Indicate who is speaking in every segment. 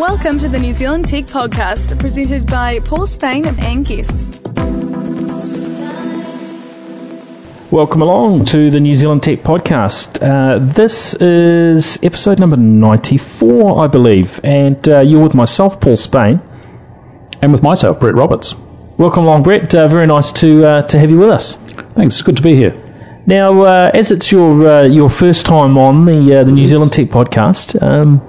Speaker 1: Welcome to the New Zealand Tech Podcast, presented by Paul Spain and Anne Guests.
Speaker 2: Welcome along to the New Zealand Tech Podcast. Uh, this is episode number 94, I believe, and uh, you're with myself, Paul Spain.
Speaker 3: And with myself, Brett Roberts.
Speaker 2: Welcome along, Brett. Uh, very nice to uh, to have you with us.
Speaker 3: Thanks, it's good to be here.
Speaker 2: Now, uh, as it's your uh, your first time on the uh, the New Zealand Tech Podcast, um,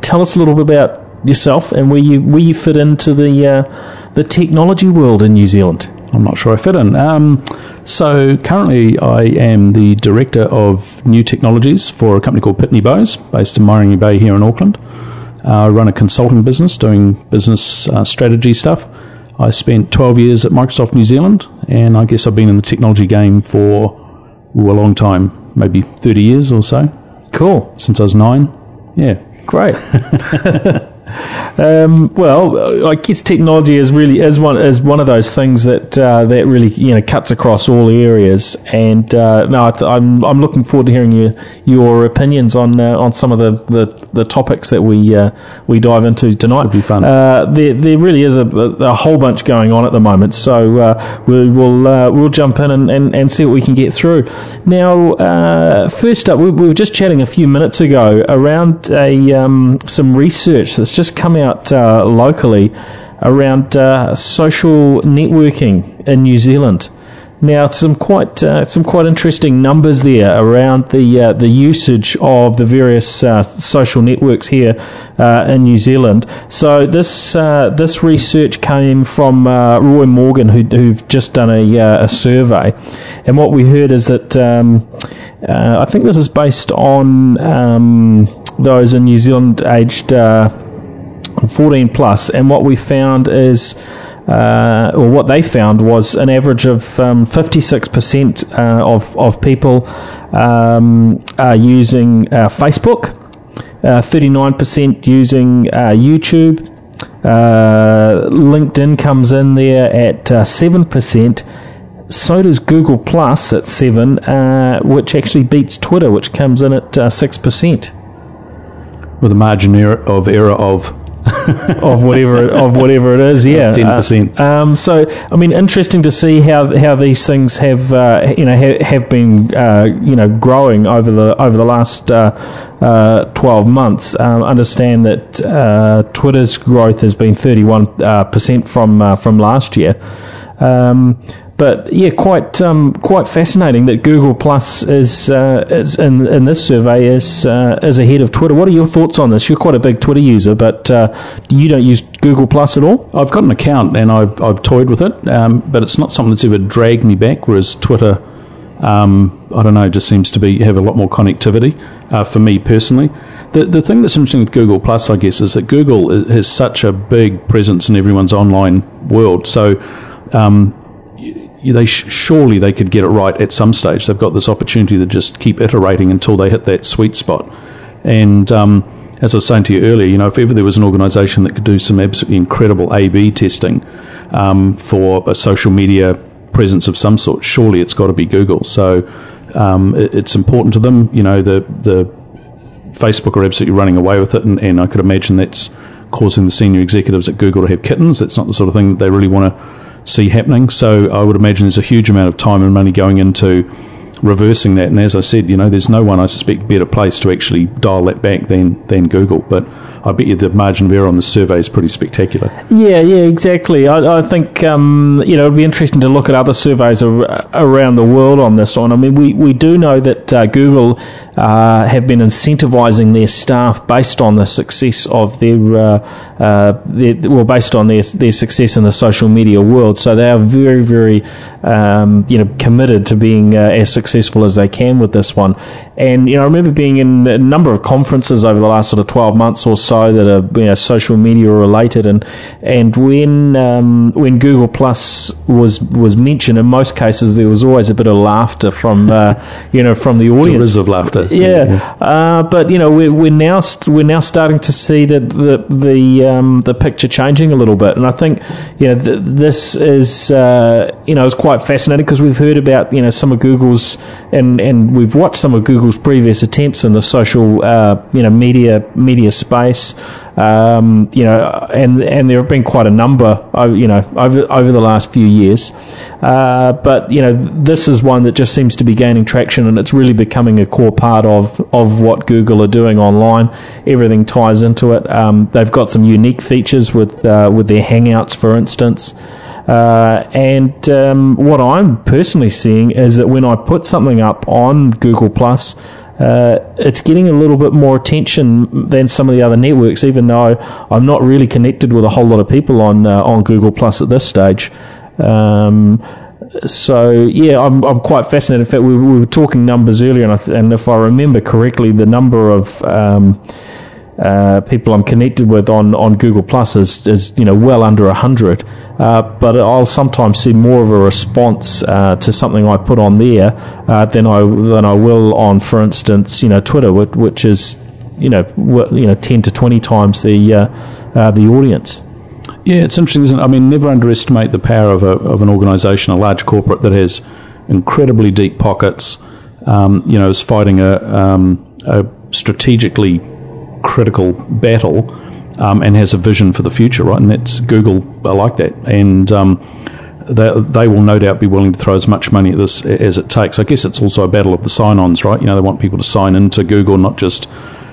Speaker 2: tell us a little bit about yourself and where you where you fit into the uh, the technology world in New Zealand.
Speaker 3: I'm not sure I fit in. Um, so currently, I am the director of new technologies for a company called Pitney Bowes, based in Mairangi Bay here in Auckland. Uh, I run a consulting business doing business uh, strategy stuff. I spent 12 years at Microsoft New Zealand, and I guess I've been in the technology game for ooh, a long time, maybe 30 years or so,
Speaker 2: Cool,
Speaker 3: since I was nine. Yeah.
Speaker 2: great. Um, well, I guess technology is really is one is one of those things that uh, that really you know cuts across all areas. And uh, no, I th- I'm I'm looking forward to hearing your your opinions on uh, on some of the, the, the topics that we uh, we dive into tonight.
Speaker 3: Should be fun.
Speaker 2: Uh, there there really is a, a whole bunch going on at the moment, so uh, we will uh, we'll jump in and, and, and see what we can get through. Now, uh, first up, we, we were just chatting a few minutes ago around a um, some research that's just come out uh, locally around uh, social networking in New Zealand. Now, some quite uh, some quite interesting numbers there around the uh, the usage of the various uh, social networks here uh, in New Zealand. So this uh, this research came from uh, Roy Morgan, who, who've just done a, a survey, and what we heard is that um, I think this is based on um, those in New Zealand aged. Uh, 14 plus, and what we found is, uh, or what they found was an average of um, 56% uh, of, of people um, are using uh, Facebook, uh, 39% using uh, YouTube, uh, LinkedIn comes in there at uh, 7%. So does Google Plus at seven, uh, which actually beats Twitter, which comes in at uh, six percent
Speaker 3: With a margin of error of
Speaker 2: of whatever of whatever it is. Yeah,
Speaker 3: 10%.
Speaker 2: Uh, um, so I mean, interesting to see how how these things have uh, you know ha- have been uh, you know growing over the over the last uh, uh, twelve months. Um, understand that uh, Twitter's growth has been thirty one percent from uh, from last year. Um, but yeah, quite um, quite fascinating that Google Plus is uh, is in, in this survey is uh, is ahead of Twitter. What are your thoughts on this? You're quite a big Twitter user, but uh, you don't use Google Plus at all.
Speaker 3: I've got an account and I've, I've toyed with it, um, but it's not something that's ever dragged me back. Whereas Twitter, um, I don't know, just seems to be have a lot more connectivity uh, for me personally. The the thing that's interesting with Google Plus, I guess, is that Google has such a big presence in everyone's online world. So. Um, they sh- surely they could get it right at some stage. They've got this opportunity to just keep iterating until they hit that sweet spot. And um, as I was saying to you earlier, you know, if ever there was an organisation that could do some absolutely incredible A/B testing um, for a social media presence of some sort, surely it's got to be Google. So um, it, it's important to them. You know, the the Facebook are absolutely running away with it, and, and I could imagine that's causing the senior executives at Google to have kittens. That's not the sort of thing that they really want to see happening. So I would imagine there's a huge amount of time and money going into reversing that. And as I said, you know, there's no one I suspect better place to actually dial that back than than Google. But I bet you the margin of error on the survey is pretty spectacular.
Speaker 2: Yeah, yeah, exactly. I, I think um, you know it'd be interesting to look at other surveys ar- around the world on this one. I mean, we, we do know that uh, Google uh, have been incentivizing their staff based on the success of their, uh, uh, their well, based on their their success in the social media world. So they are very, very um, you know committed to being uh, as successful as they can with this one. And you know, I remember being in a number of conferences over the last sort of twelve months or so that are you know social media related, and and when um, when Google Plus was was mentioned, in most cases there was always a bit of laughter from uh, you know from the audience.
Speaker 3: Riz of laughter.
Speaker 2: Yeah, uh, but you know we're, we're now st- we're now starting to see that the the um, the picture changing a little bit, and I think you know th- this is uh, you know is quite fascinating because we've heard about you know some of Google's and and we've watched some of Google's Google's previous attempts in the social, uh, you know, media media space. Um, you know, and and there have been quite a number, you know, over over the last few years. Uh, but you know, this is one that just seems to be gaining traction, and it's really becoming a core part of of what Google are doing online. Everything ties into it. Um, they've got some unique features with uh, with their Hangouts, for instance. Uh, and um, what I'm personally seeing is that when I put something up on Google Plus, uh, it's getting a little bit more attention than some of the other networks, even though I'm not really connected with a whole lot of people on uh, on Google Plus at this stage. Um, so yeah, I'm, I'm quite fascinated. In fact, we, we were talking numbers earlier, and, I, and, if I remember correctly, the number of um, uh, people I'm connected with on, on Google Plus is, is you know well under hundred. Uh, but I'll sometimes see more of a response uh, to something I put on there uh, than I than I will on, for instance, you know Twitter, which, is you know you know ten to twenty times the uh, uh, the audience.
Speaker 3: Yeah, it's interesting, isn't it? I mean, never underestimate the power of, a, of an organisation, a large corporate that has incredibly deep pockets. Um, you know, is fighting a, um, a strategically critical battle um, and has a vision for the future, right? And that's Google I like that, and um, they, they will no doubt be willing to throw as much money at this as it takes. I guess it's also a battle of the sign-ons, right? You know, they want people to sign into Google, not just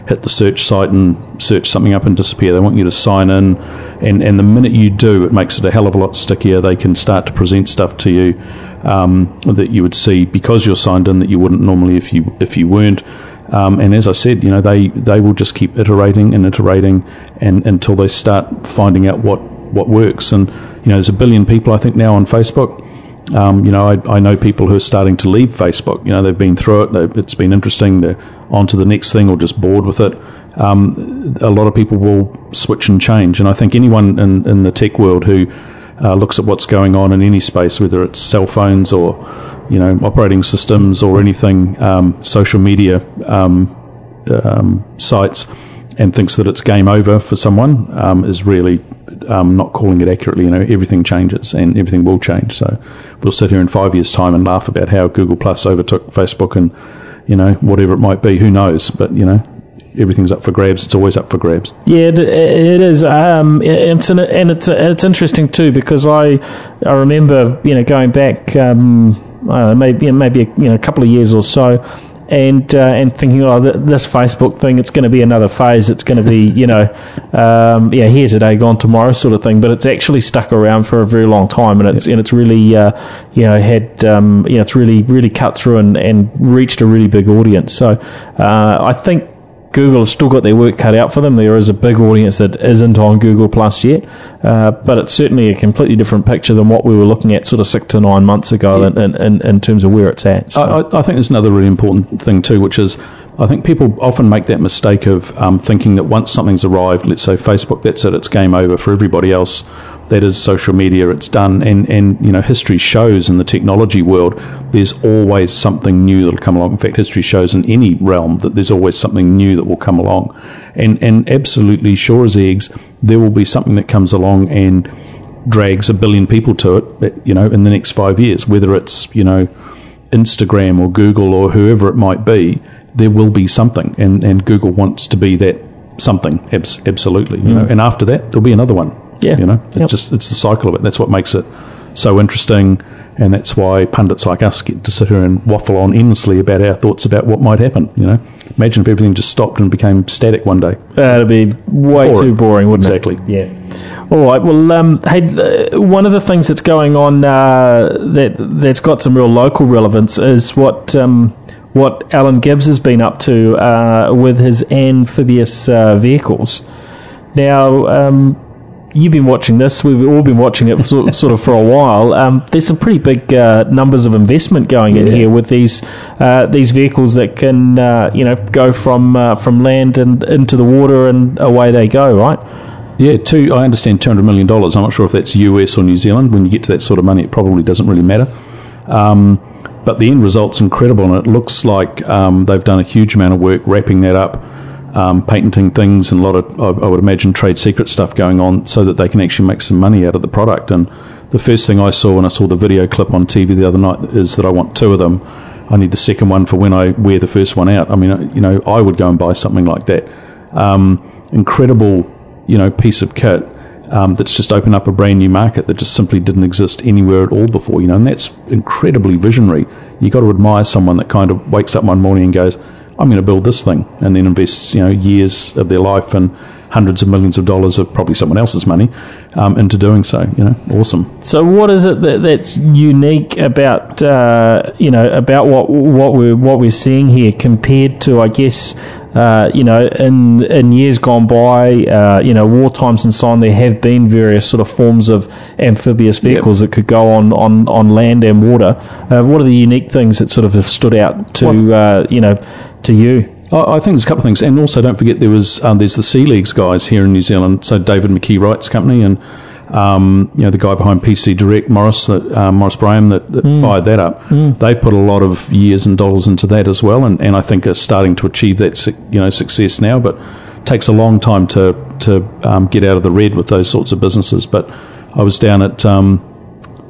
Speaker 3: hit the search site and search something up and disappear. They want you to sign in, and, and the minute you do, it makes it a hell of a lot stickier. They can start to present stuff to you um, that you would see because you're signed in that you wouldn't normally if you if you weren't. Um, and as I said, you know, they, they will just keep iterating and iterating and until they start finding out what, what works. And, you know, there's a billion people, I think, now on Facebook. Um, you know, I, I know people who are starting to leave Facebook. You know, they've been through it. It's been interesting. They're on to the next thing or just bored with it. Um, a lot of people will switch and change. And I think anyone in, in the tech world who uh, looks at what's going on in any space, whether it's cell phones or you know, operating systems or anything, um, social media um, um, sites, and thinks that it's game over for someone um, is really um, not calling it accurately. You know, everything changes and everything will change. So we'll sit here in five years' time and laugh about how Google Plus overtook Facebook and you know whatever it might be. Who knows? But you know, everything's up for grabs. It's always up for grabs.
Speaker 2: Yeah, it, it is. Um, it's an, and it's it's interesting too because I I remember you know going back. Um, know, maybe maybe a, you know a couple of years or so, and uh, and thinking, oh, this Facebook thing, it's going to be another phase. It's going to be, you know, um, yeah, here today, gone tomorrow, sort of thing. But it's actually stuck around for a very long time, and it's yep. and it's really, uh, you know, had um, you know, it's really really cut through and, and reached a really big audience. So uh, I think Google have still got their work cut out for them. There is a big audience that isn't on Google Plus yet, uh, but it's certainly a completely different picture than what we were looking at sort of six to nine months ago yeah. in, in, in, terms of where it's at.
Speaker 3: So. I, I, think there's another really important thing too, which is I think people often make that mistake of um, thinking that once something's arrived, let's say Facebook, that's it, it's game over for everybody else that is social media. It's done, and and you know history shows in the technology world there's always something new that'll come along. In fact, history shows in any realm that there's always something new that will come along, and and absolutely sure as eggs, there will be something that comes along and drags a billion people to it. You know, in the next five years, whether it's you know Instagram or Google or whoever it might be, there will be something, and and Google wants to be that something abs- absolutely. You mm. know, and after that there'll be another one.
Speaker 2: Yeah,
Speaker 3: you know, it's yep. just it's the cycle of it. That's what makes it so interesting, and that's why pundits like us get to sit here and waffle on endlessly about our thoughts about what might happen. You know, imagine if everything just stopped and became static one day.
Speaker 2: That'd be way boring. too boring, wouldn't
Speaker 3: exactly.
Speaker 2: it? Exactly. Yeah. All right. Well, um, hey, uh, one of the things that's going on uh, that that's got some real local relevance is what. Um, what Alan Gibbs has been up to uh, with his amphibious uh, vehicles. Now, um, you've been watching this. We've all been watching it for, sort of for a while. Um, there's some pretty big uh, numbers of investment going in here with these uh, these vehicles that can uh, you know go from uh, from land and into the water and away they go. Right.
Speaker 3: Yeah, two. I understand two hundred million dollars. I'm not sure if that's US or New Zealand. When you get to that sort of money, it probably doesn't really matter. Um, but the end result's incredible, and it looks like um, they've done a huge amount of work wrapping that up um, patenting things and a lot of, I, I would imagine, trade secret stuff going on so that they can actually make some money out of the product. And the first thing I saw when I saw the video clip on TV the other night is that I want two of them. I need the second one for when I wear the first one out. I mean, you know, I would go and buy something like that. Um, incredible, you know, piece of kit um, that's just opened up a brand new market that just simply didn't exist anywhere at all before. You know, and that's incredibly visionary. You got to admire someone that kind of wakes up one morning and goes, "I'm going to build this thing," and then invests, you know, years of their life and hundreds of millions of dollars of probably someone else's money um, into doing so. You know, awesome.
Speaker 2: So, what is it that, that's unique about uh, you know about what what we're what we're seeing here compared to, I guess, uh, you know, in in years gone by, uh, you know, war times and so on, there have been various sort of forms of amphibious vehicles yep. that could go on, on, on land and water. Uh, what are the unique things that sort of have stood out to uh, you know to you?
Speaker 3: I think there's a couple of things, and also don't forget there was um, there's the Sealegs guys here in New Zealand. So David McKee Wright's company, and um, you know the guy behind PC Direct, Maurice that, uh, Maurice Bryham that, that mm. fired that up. Mm. They put a lot of years and dollars into that as well, and, and I think are starting to achieve that you know success now. But takes a long time to to um, get out of the red with those sorts of businesses. But I was down at um,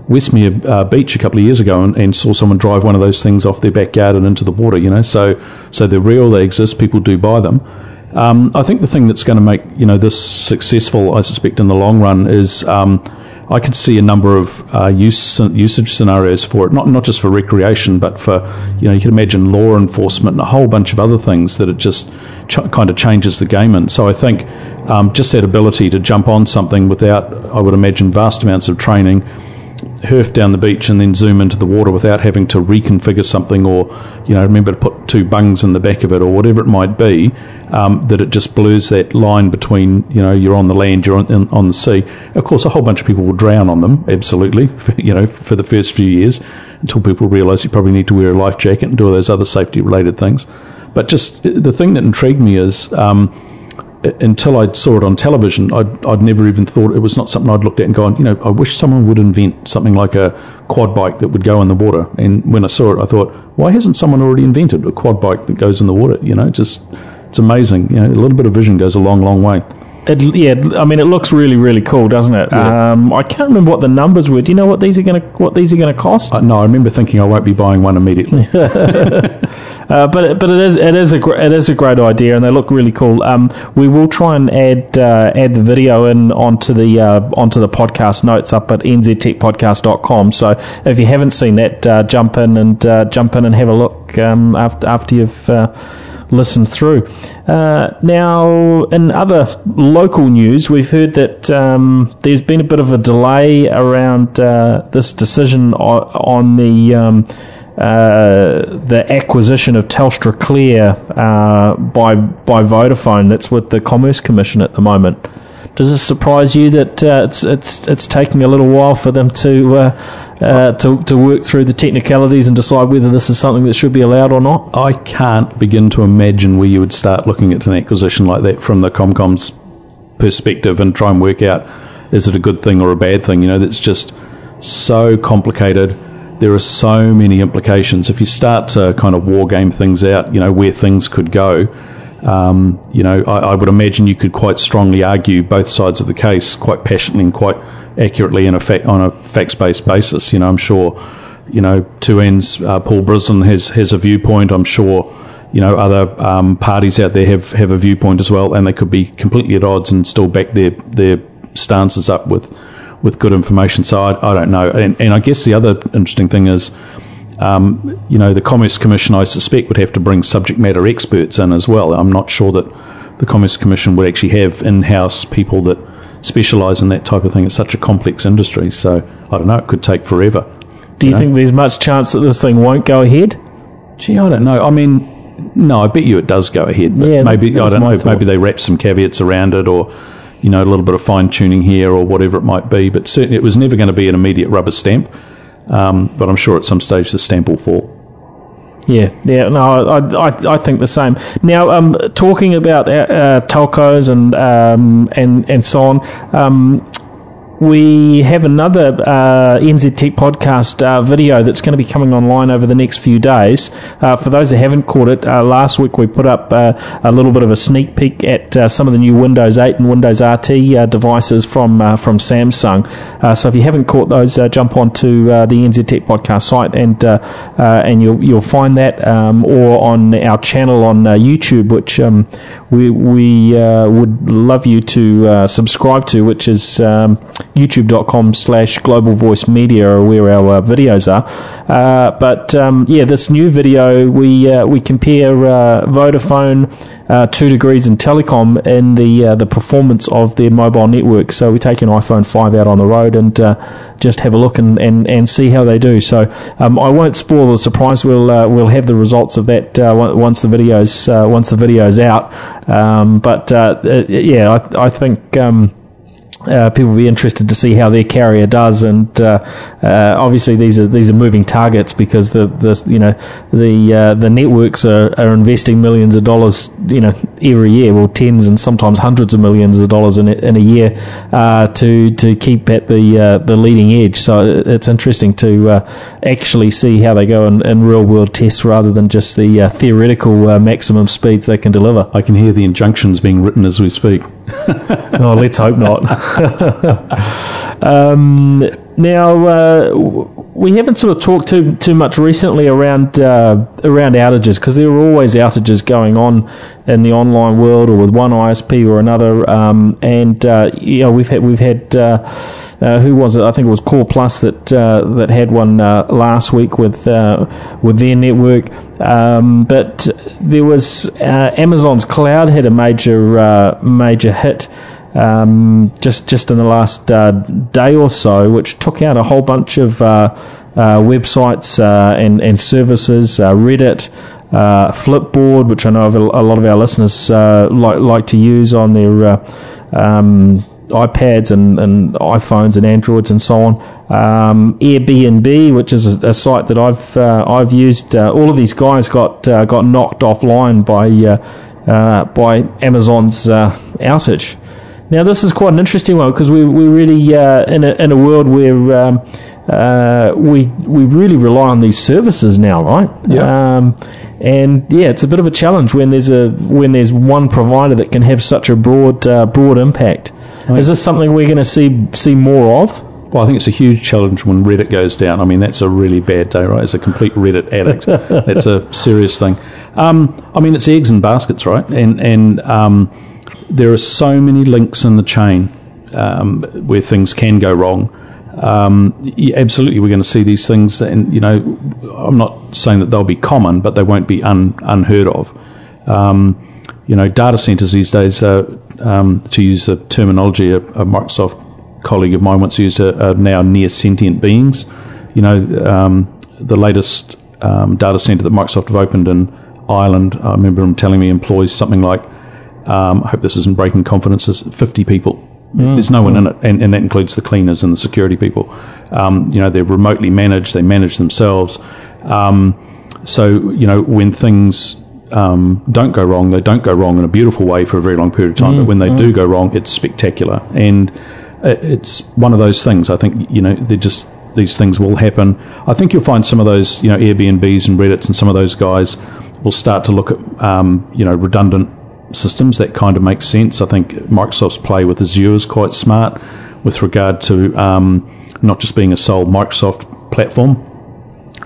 Speaker 3: Westmere uh, Beach a couple of years ago and, and, saw someone drive one of those things off their backyard and into the water. You know, so so they're real, they exist, people do buy them. Um, I think the thing that's going to make you know this successful, I suspect, in the long run is. Um, I could see a number of uh, use, usage scenarios for it, not not just for recreation, but for you know you can imagine law enforcement and a whole bunch of other things that it just ch- kind of changes the game in. So I think um, just that ability to jump on something without, I would imagine, vast amounts of training, herf down the beach and then zoom into the water without having to reconfigure something or you know remember to put two bungs in the back of it or whatever it might be um, that it just blurs that line between you know you're on the land you're on, on the sea. Of course a whole bunch of people will drown on them absolutely for, you know for the first few years until people realize you probably need to wear a life jacket and do all those other safety related things. But just the thing that intrigued me is um, until I saw it on television, I'd, I'd never even thought it was not something I'd looked at and gone, you know, I wish someone would invent something like a quad bike that would go in the water. And when I saw it, I thought, why hasn't someone already invented a quad bike that goes in the water? You know, just it's amazing. You know, a little bit of vision goes a long, long way.
Speaker 2: It, yeah, I mean, it looks really, really cool, doesn't it? Yeah. Um, I can't remember what the numbers were. Do you know what these are going to what these are going to cost?
Speaker 3: Uh, no, I remember thinking I won't be buying one immediately.
Speaker 2: uh, but but it is it is a gr- it is a great idea, and they look really cool. Um, we will try and add uh, add the video in onto the uh, onto the podcast notes up at nztechpodcast.com. So if you haven't seen that, uh, jump in and uh, jump in and have a look um, after after you've listen through. Uh, now, in other local news, we've heard that um, there's been a bit of a delay around uh, this decision on, on the. Um, the acquisition of TelstraClear uh, by by Vodafone. That's with the Commerce Commission at the moment. Does it surprise you that uh, it's it's it's taking a little while for them to uh, uh, to, to work through the technicalities and decide whether this is something that should be allowed or not?
Speaker 3: I can't begin to imagine where you would start looking at an acquisition like that from the Comcom's perspective and try and work out is it a good thing or a bad thing. You know, that's just so complicated. There are so many implications. If you start to kind of war game things out, you know, where things could go, um, you know, I, I, would imagine you could quite strongly argue both sides of the case quite passionately and quite accurately in a fact, on a facts based basis. You know, I'm sure, you know, two ends. Uh, Paul Brislen has has a viewpoint. I'm sure, you know, other um, parties out there have have a viewpoint as well, and they could be completely at odds and still back their their stances up with with good information. So I, I don't know. And, and I guess the other interesting thing is um, you know, the Commerce Commission, I suspect, would have to bring subject matter experts in as well. I'm not sure that the Commerce Commission would actually have in-house people that specialise in that type of thing. It's such a complex industry, so I don't know. It could take forever.
Speaker 2: Do you, you know? think there's much chance that this thing won't go ahead?
Speaker 3: Gee, I don't know. I mean, no, I bet you it does go ahead. But yeah, maybe I don't know. Thought. Maybe they wrap some caveats around it, or you know, a little bit of fine tuning here, or whatever it might be. But certainly, it was never going to be an immediate rubber stamp. Um, but I'm sure at some stage the stamp will fall.
Speaker 2: Yeah, yeah, no, I, I, I think the same. Now, um, talking about uh, uh, telcos and um, and and so on, um, we have another uh, NZ Tech podcast uh, video that's going to be coming online over the next few days. Uh, for those that haven't caught it, uh, last week we put up uh, a little bit of a sneak peek at uh, some of the new Windows 8 and Windows RT devices from from Samsung. so if you haven't caught those, jump onto the NZ Tech podcast site and and you'll you'll find that, um, or on our channel on YouTube, which um, we we would love you to subscribe to, which is um, youtube.com slash global voice media are where our uh, videos are. Uh, but um, yeah, this new video, we, uh, we compare uh, Vodafone, uh, 2 Degrees, and Telecom in the, uh, the performance of their mobile network. So we take an iPhone 5 out on the road and just have a look and, and, and see how they do. So um, I won't spoil the surprise. We'll we'll have the results of that once the videos once the video's out. Um, but yeah, I, I think. Um, uh, people will be interested to see how their carrier does, and uh, uh, obviously these are these are moving targets because the, the you know the uh, the networks are, are investing millions of dollars you know every year, well tens and sometimes hundreds of millions of dollars in a, in a year uh, to to keep at the uh, the leading edge. So it's interesting to actually see how they go in, in, real world tests rather than just the theoretical maximum speeds they can deliver.
Speaker 3: I can hear the injunctions being written as we speak.
Speaker 2: oh, let's hope not. um, now uh, we haven't sort of talked too too much recently around uh, around outages because there are always outages going on in the online world or with one ISP or another. Um, and uh, you know we've had we've had. Uh, uh, who was it? I think it was CallPlus that uh, that had one uh, last week with with their network. Um, but there was Amazon's cloud had a major major hit um, just just in the last uh, day or so, which took out a whole bunch of uh, uh, websites uh, and and services, uh, Reddit. Uh, Flipboard, which I know a lot of our listeners like like to use on their um, iPads and, and iPhones and Androids and so on. Um, Airbnb, which is a, a site that I've I've used. all of these guys got got knocked offline by by Amazon's outage. Now, this is quite an interesting one because we, we're really uh, in, a, in a world where um, uh, we, we really rely on these services now, right?
Speaker 3: Yeah. Um,
Speaker 2: and yeah, it's a bit of a challenge when there's a when there's one provider that can have such a broad uh, broad impact. Is this something we're going to see see more of?
Speaker 3: Well, I think it's a huge challenge when Reddit goes down. I mean, that's a really bad day, right? As a complete Reddit addict, that's a serious thing. Um, I mean, it's eggs and baskets, right? And and um, there are so many links in the chain um, where things can go wrong. Um, yeah, absolutely, we're going to see these things, and you know, I'm not saying that they'll be common, but they won't be un, unheard of. Um, you know, data centers these days, uh, um, to use the terminology a, a, Microsoft colleague of mine once used, are, are now near sentient beings. You know, um, the latest um, data center that Microsoft have opened in Ireland, I remember him telling me employs something like um, I hope this isn't breaking confidences. 50 people. Mm. There's no one in it, and, and, that includes the cleaners and the security people. Um, you know, they're remotely managed, they manage themselves. Um, so, you know, when things um, don't go wrong, they don't go wrong in a beautiful way for a very long period of time. Mm. But when they mm. do go wrong, it's spectacular. And it's one of those things. I think, you know, they're just these things will happen. I think you'll find some of those, you know, Airbnbs and Reddits and some of those guys will start to look at, um, you know, redundant systems, that kind of makes sense. I think Microsoft's play with Azure is quite smart with regard to um, not just being a sole Microsoft platform.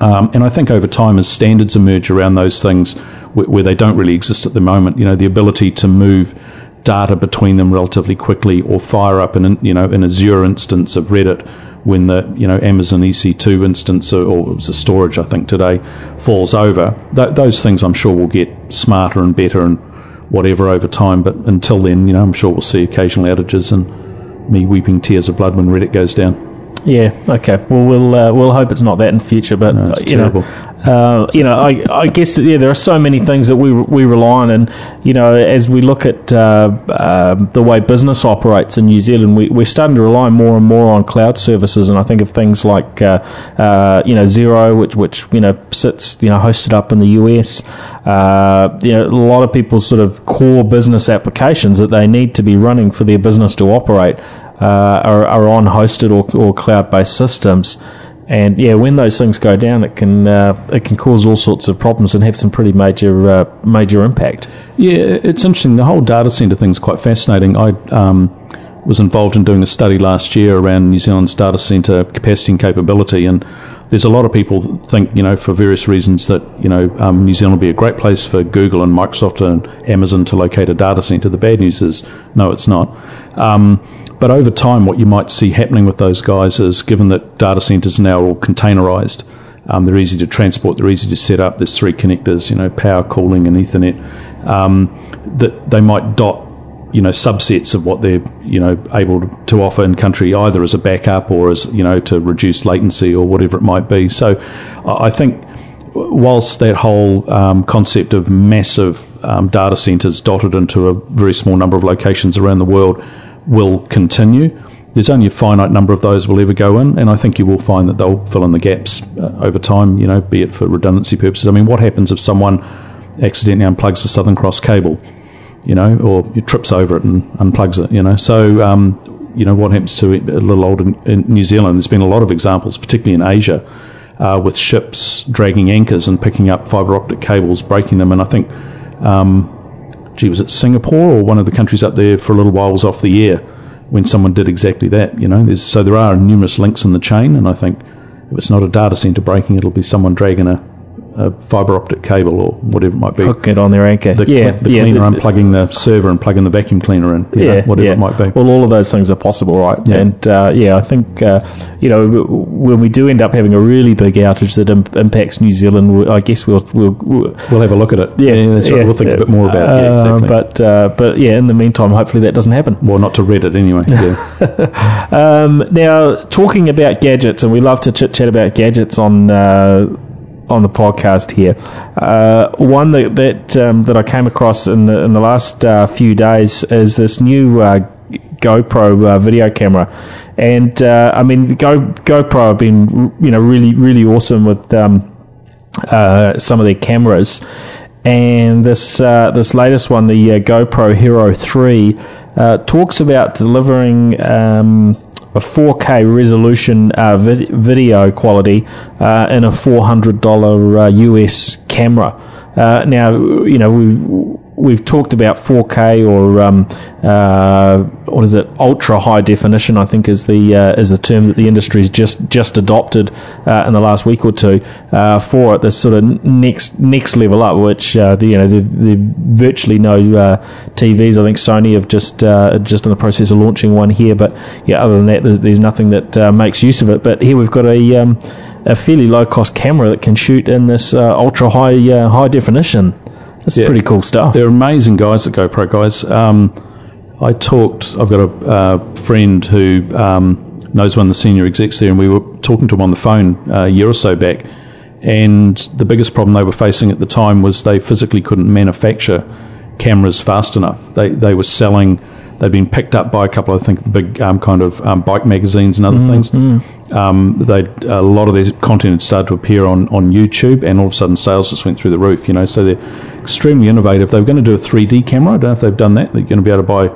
Speaker 3: Um, and I think over time, as standards emerge around those things where, where, they don't really exist at the moment, you know, the ability to move data between them relatively quickly or fire up an, you know, an Azure instance of Reddit when the, you know, Amazon EC2 instance or, or it was a storage, I think, today falls over. Th- those things I'm sure will get smarter and better and whatever over time. But until then, you know, I'm sure we'll see occasional outages and me weeping tears of blood when Reddit goes down.
Speaker 2: Yeah. Okay. Well, we'll uh, we'll hope it's not that in future. But no, you terrible. know, uh, you know, I, I guess yeah, there are so many things that we we rely on, and you know, as we look at uh, uh, the way business operates in New Zealand, we, we're starting to rely more and more on cloud services, and I think of things like uh, uh, you know Xero, which which you know sits you know hosted up in the US. you know, a lot of people's sort of core business applications that they need to be running for their business to operate uh, are, are on hosted or, or cloud based systems. And yeah, when those things go down, it can uh, it can cause all sorts of problems and have some pretty major uh, major impact.
Speaker 3: Yeah, it's interesting. The whole data center thing is quite fascinating. I um, was involved in doing a study last year around New Zealand's data center capacity and capability, and there's a lot of people think, you know, for various reasons that you know um, New Zealand will be a great place for Google and Microsoft and Amazon to locate a data center. The bad news is, no, it's not. Um, but over time, what you might see happening with those guys is, given that data centers now are all containerized, um, they're easy to transport, they're easy to set up. There's three connectors, you know, power, cooling, and Ethernet. Um, that they might dot, you know, subsets of what they're, you know, able to offer in country, either as a backup or as, you know, to reduce latency or whatever it might be. So, I think whilst that whole um, concept of massive um, data centers dotted into a very small number of locations around the world will continue. There's only a finite number of those will ever go in, and I think you will find that they'll fill in the gaps uh, over time. You know, be it for redundancy purposes. I mean, what happens if someone accidentally unplugs the Southern Cross cable, you know, or trips over it and unplugs it, you know? So, um, you know, what happens to a little older in, New Zealand? There's been a lot of examples, particularly in Asia, uh, with ships dragging anchors and picking up fibre optic cables, breaking them, and I think. Um, gee, was it Singapore or one of the countries up there for a little while was off the air when someone did exactly that. You know, There's, so there are numerous links in the chain, and I think if it's not a data center breaking, it'll be someone dragging a a fibre optic cable or whatever it might be.
Speaker 2: Hook it on their anchor.
Speaker 3: The,
Speaker 2: yeah,
Speaker 3: the
Speaker 2: yeah,
Speaker 3: cleaner
Speaker 2: the-
Speaker 3: unplugging the server and plugging the vacuum cleaner in. you know, whatever it might be.
Speaker 2: Well, all of those things are possible, right?
Speaker 3: Yeah.
Speaker 2: And uh, yeah, I think uh, you know when we do end up having a really big outage that Im- impacts New Zealand, I guess we'll we'll. we'll
Speaker 3: have a look at it.
Speaker 2: yeah,
Speaker 3: that's right.
Speaker 2: yeah,
Speaker 3: We'll think
Speaker 2: yeah.
Speaker 3: a bit more about it. Yeah,
Speaker 2: Uh,
Speaker 3: exactly.
Speaker 2: But uh, but yeah, in the meantime, hopefully that doesn't happen.
Speaker 3: well, not to Reddit anyway. Yeah.
Speaker 2: Um, now, talking about gadgets, and we love to chit chat about gadgets on uh, on the podcast here. Uh, one that that um, that I came across in the in the last uh, few days is this new uh, GoPro uh, video camera, and uh, I mean, the Go GoPro have been you know really really awesome with. Um, uh, some of their cameras. And this this latest one, the GoPro Hero 3, uh, talks about delivering um, a 4K resolution uh, vid- video quality uh, in a $400 uh, US camera. Uh, now, you know, we we've talked about 4K or um, uh, what is it, ultra high definition. I think is the uh, is the term that the industry's just just adopted uh, in the last week or two uh, for. This sort of next next level up, which uh, the, you know there's virtually no uh, TVs. I think Sony have just just in the process of launching one here, but yeah, other than that, there's, there's nothing that makes use of it. But here we've got a um, a fairly low cost camera that can shoot in this ultra high high definition. That's
Speaker 3: Yeah.
Speaker 2: pretty cool stuff.
Speaker 3: They're amazing guys, the GoPro guys. Um, I talked. I've got a uh, friend who um, knows one of the senior execs there, and we were talking to him on the phone uh, a year or so back. And the biggest problem they were facing at the time was they physically couldn't manufacture cameras fast enough. They they were selling. They'd been picked up by a couple, I think, big um, kind of um, bike magazines and other things. Um, they a lot of their content had started to appear on, on YouTube, and all of a sudden sales just went through the roof. You know, so they're extremely innovative. They were going to do a 3D camera. I don't know if they've done that. They're going to be able to buy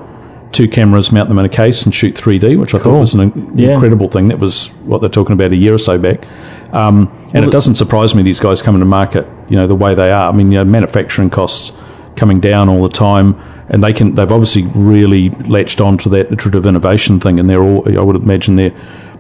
Speaker 3: two cameras, mount them in a case, and shoot 3D, which I thought was an
Speaker 2: Yeah.
Speaker 3: incredible thing. That was what they're talking about a year or so back. Um, and it doesn't surprise me these guys coming to market, you know, the way they are. I mean, you know, manufacturing costs coming down all the time, and they can. They've obviously really latched on to that iterative innovation thing, and they're all. I would imagine their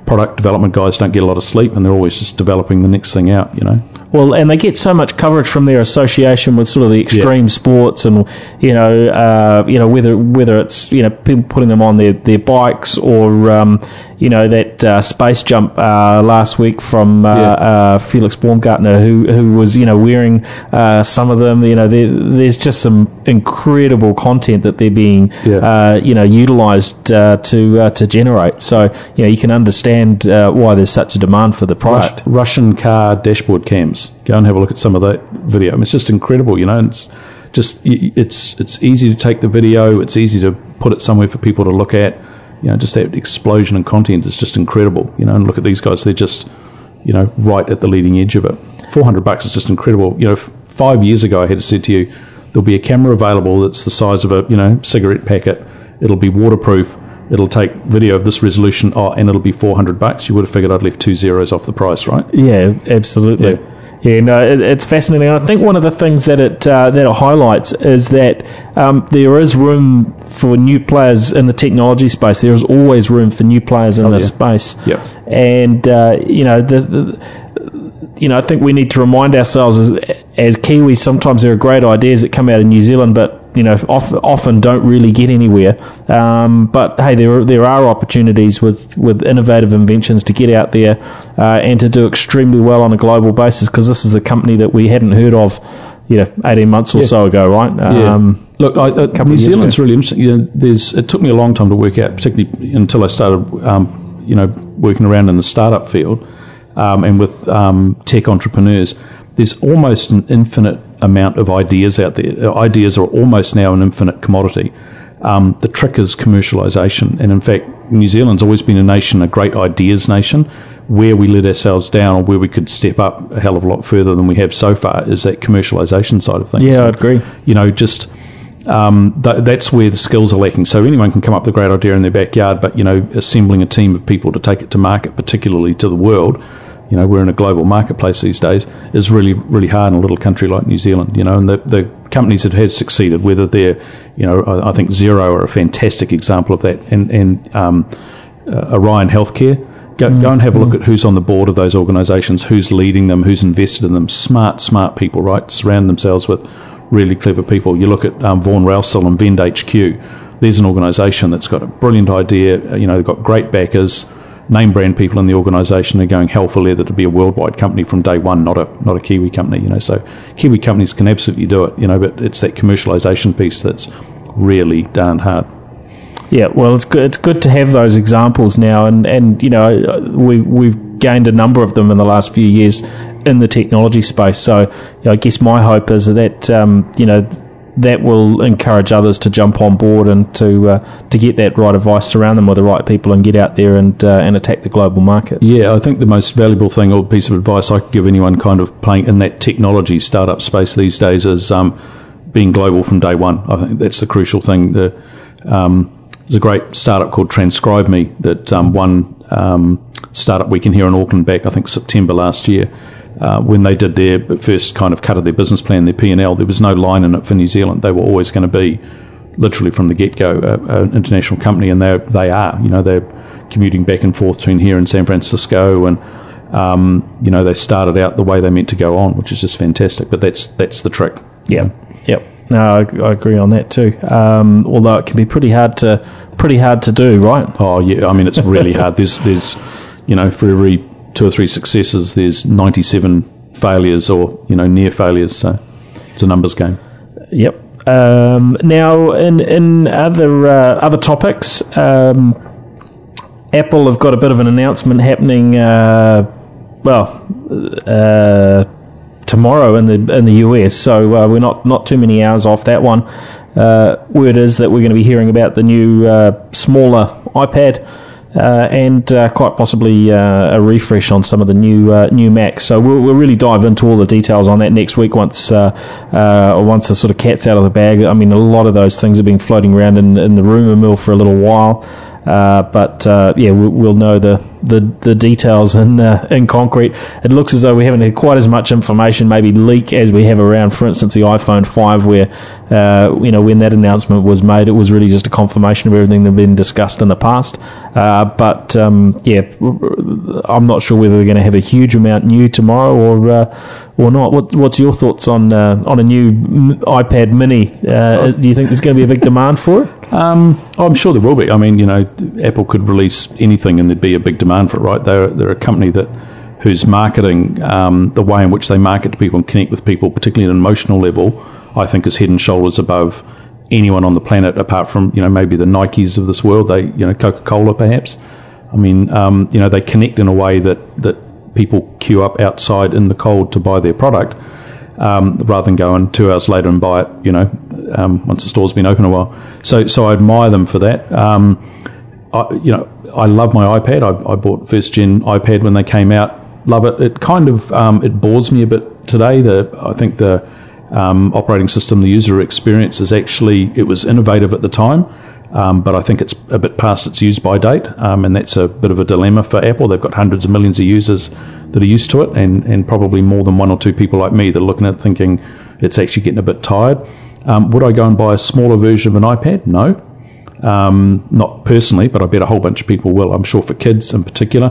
Speaker 3: product development guys don't get a lot of sleep, and they're always just developing the next thing out. You know.
Speaker 2: Well, and they get so much coverage from their association with sort of the extreme sports, and you know, uh, you know whether whether it's you know people putting them on their, their bikes or um, you know that uh, space jump uh, last week from uh,
Speaker 3: Yeah.
Speaker 2: uh, Felix Baumgartner, who who was you know wearing uh, some of them. You know, there, there's just some incredible content that they're being
Speaker 3: Yeah.
Speaker 2: uh, you know utilized uh, to uh, to generate. So you know you can understand uh, why there's such a demand for the product.
Speaker 3: Rush- Russian car dashboard cams. Go and have a look at some of that video. I mean, it's just incredible, you know. It's just it's it's easy to take the video. It's easy to put it somewhere for people to look at. You know, just that explosion in content is just incredible. You know, and look at these guys; they're just you know right at the leading edge of it. Four hundred bucks is just incredible. You know, f- five years ago, I had said to you, there'll be a camera available that's the size of a you know cigarette packet. It'll be waterproof. it'll take video of this resolution, oh, and it'll be 400 bucks, you would have figured I'd left two zeros off the price, right?
Speaker 2: Yeah, absolutely.
Speaker 3: Yeah.
Speaker 2: Yeah, no, it, it's fascinating. I think one of the things that it uh, that it highlights is that um, there is room for new players in the technology space. There is always room for new players in this
Speaker 3: yeah.
Speaker 2: space.
Speaker 3: Yep.
Speaker 2: And uh, you know, the, the you know, I think we need to remind ourselves as, as Kiwis. Sometimes there are great ideas that come out of New Zealand, but you know, off, often don't really get anywhere. Um, but hey, there are, there are opportunities with, with innovative inventions to get out there uh, and to do extremely well on a global basis. Because this is a company that we hadn't heard of, you know, eighteen months or
Speaker 3: Yeah.
Speaker 2: so ago, right?
Speaker 3: Yeah.
Speaker 2: Um,
Speaker 3: Look, I, uh, New Zealand's
Speaker 2: ago.
Speaker 3: really interesting. You know, there's, it took me a long time to work out, particularly until I started, um, you know, working around in the startup field um, and with um, tech entrepreneurs. There's almost an infinite amount of ideas out there. Uh, Ideas are almost now an infinite commodity. Um, the trick is commercialisation, and in fact, New Zealand's always been a nation, a great ideas nation. Where we let ourselves down, or where we could step up a hell of a lot further than we have so far, is that commercialisation side of things.
Speaker 2: Yeah,
Speaker 3: And,
Speaker 2: I'd agree.
Speaker 3: You know, just um, th- that's where the skills are lacking. So anyone can come up with a great idea in their backyard, but you know, assembling a team of people to take it to market, particularly to the world, you know, we're in a global marketplace these days, is really really hard in a little country like New Zealand. You know, and the the companies that have succeeded, whether they're, you know, I, I think Xero are a fantastic example of that, and and um, uh, Orion Healthcare. Go, go and have a look at who's on the board of those organisations, who's leading them, who's invested in them. Smart, smart people, right? Surround themselves with really clever people. You look at um, Vaughan Rowsell and Vend HQ. There's an organisation that's got a brilliant idea. You know, they've got great backers, name brand people in the organisation. They're going hell for leather to be a worldwide company from day one, not a not a Kiwi company. You know, so Kiwi companies can absolutely do it. You know, but it's that commercialisation piece that's really darn hard.
Speaker 2: Yeah, well, it's good. It's good to have those examples now, and, and you know we we've gained a number of them in the last few years in the technology space. So you know, I guess my hope is that um, you know that will encourage others to jump on board and to uh, to get that right advice, surround them with the right people, and get out there and uh, and attack the global markets.
Speaker 3: Yeah, I think the most valuable thing or piece of advice I could give anyone kind of playing in that technology startup space these days is um, being global from day one. I think that's the crucial thing. The, um, there's a great startup called TranscribeMe that um, won um, Startup Weekend here in Auckland back, I think, September last year. Uh, when they did their first kind of cut of their business plan, their P&L, there was no line in it for New Zealand. They were always going to be literally from the get-go uh, an international company, and they they are. You know, they're commuting back and forth between here and San Francisco, and um, you know they started out the way they meant to go on, which is just fantastic. But that's that's the trick.
Speaker 2: Yeah, yep. No, I, I agree on that too. Um, although it can be pretty hard to pretty hard to do, right?
Speaker 3: Oh yeah, I mean it's really hard. There's there's you know for every two or three successes, there's 97 failures or you know near failures. So it's a numbers game.
Speaker 2: Yep. Um, now, in in other uh, other topics, um, Apple have got a bit of an announcement happening. Uh, well, uh, tomorrow in the in the US, so uh, we're not not too many hours off that one. Uh, word is that we're going to be hearing about the new uh, smaller iPad. Uh, and uh, quite possibly uh, a refresh on some of the new uh, new Macs. So we'll, we'll really dive into all the details on that next week once uh, uh, once the sort of cat's out of the bag. I mean, a lot of those things have been floating around in, in the rumor mill for a little while. But yeah, we, we'll know the, the, the details in uh, in concrete. It looks as though we haven't had quite as much information, maybe leak as we have around, for instance, the iPhone five, where uh, you know when that announcement was made, it was really just a confirmation of everything that had been discussed in the past. Uh, but um, yeah, I'm not sure whether we're going to have a huge amount new tomorrow or uh, or not. What, what's your thoughts on uh, on a new iPad Mini? Uh, do you think there's going to be a big demand for it?
Speaker 3: Um, I'm sure there will be. I mean, you know, Apple could release anything and there'd be a big demand for it, right? They're they're a company that whose marketing, um, the way in which they market to people and connect with people, particularly at an emotional level, I think is head and shoulders above anyone on the planet, apart from you know maybe the Nikes of this world. They you know Coca Cola perhaps. I mean, um, you know, they connect in a way that that people queue up outside in the cold to buy their product. Um, rather than going two hours later and buy it, you know, um, once the store's been open a while. So, so I admire them for that. Um, I, you know, I love my iPad. I, I bought first gen iPad when they came out. Love it. It kind of um, it bores me a bit today. The I think the um, operating system, the user experience is actually it was innovative at the time. Um, but I think it's a bit past its use by date, um, and that's a bit of a dilemma for Apple. They've got hundreds of millions of users that are used to it, and, and probably more than one or two people like me that are looking at it thinking it's actually getting a bit tired. Um, would I go and buy a smaller version of an iPad? No. Um, not personally, but I bet a whole bunch of people will. I'm sure for kids in particular,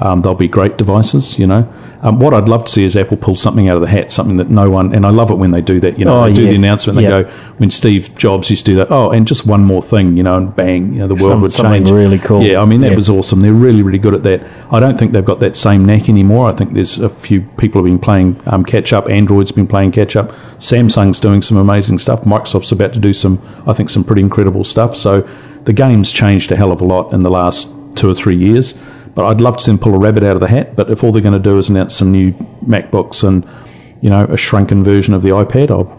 Speaker 3: um, they'll be great devices, you know. Um, what I'd love to see is Apple pull something out of the hat, something that no one, and I love it when they do that. You know,
Speaker 2: Oh,
Speaker 3: they do
Speaker 2: yeah.
Speaker 3: the announcement, they
Speaker 2: Yeah.
Speaker 3: go, when Steve Jobs used to do that, oh, and just one more thing, you know, and bang, you know, the world
Speaker 2: Some-
Speaker 3: would
Speaker 2: something
Speaker 3: change.
Speaker 2: really cool.
Speaker 3: Yeah, I mean, that
Speaker 2: Yeah.
Speaker 3: was awesome. They're really, really good at that. I don't think they've got that same knack anymore. I think there's a few people have been playing um, catch up. Android's been playing catch up. Samsung's doing some amazing stuff. Microsoft's about to do some, I think, some pretty incredible stuff. So the game's changed a hell of a lot in the last two or three years. But I'd love to see them pull a rabbit out of the hat. But if all they're going to do is announce some new MacBooks and you know a shrunken version of the iPad, I'll,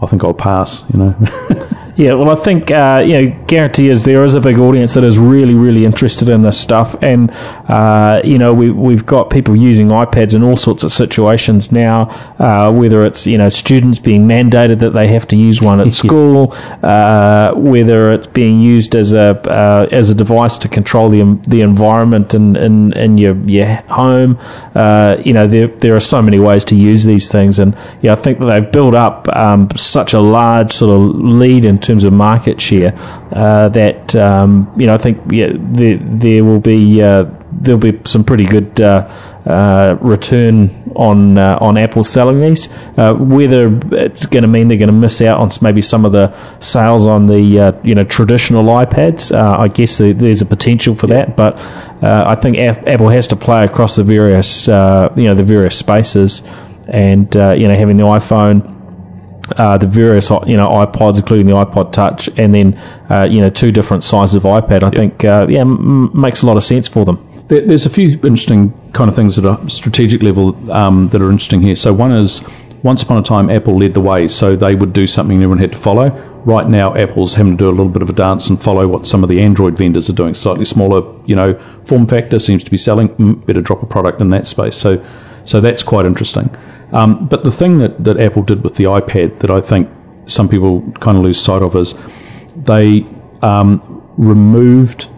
Speaker 3: I think I'll pass. You know.
Speaker 2: Yeah, well, I think uh, you know, guarantee is there is a big audience that is really, really interested in this stuff, and uh, you know, we we've got people using iPads in all sorts of situations now. Uh, whether it's you know students being mandated that they have to use one at school, uh, whether it's being used as a uh, as a device to control the the environment in in, in your your home. Uh, you know, there there are so many ways to use these things, and yeah, I think that they've built up um, such a large sort of lead in terms of market share uh, that um, you know I think yeah, there there will be uh, there'll be some pretty good. Uh, uh, return on uh, on Apple selling these. Uh, whether it's going to mean they're going to miss out on maybe some of the sales on the uh, you know traditional iPads, uh, I guess there's a potential for that. But I think Apple has to play across the various you know the various spaces, and you know having the iPhone uh, the various you know iPods, including the iPod Touch, and then uh, you know two different sizes of iPad. I think uh, yeah m- makes a lot of sense for them.
Speaker 3: There, there's a few interesting kind of things at a strategic level um, that are interesting here. So one is once upon a time Apple led the way, so they would do something everyone had to follow. Right now, Apple's having to do a little bit of a dance and follow what some of the Android vendors are doing. Slightly smaller, you know, form factor seems to be selling. Mm, better drop a product in that space. So, so that's quite interesting. Um, but the thing that, that Apple did with the iPad that I think some people kind of lose sight of is they um, removed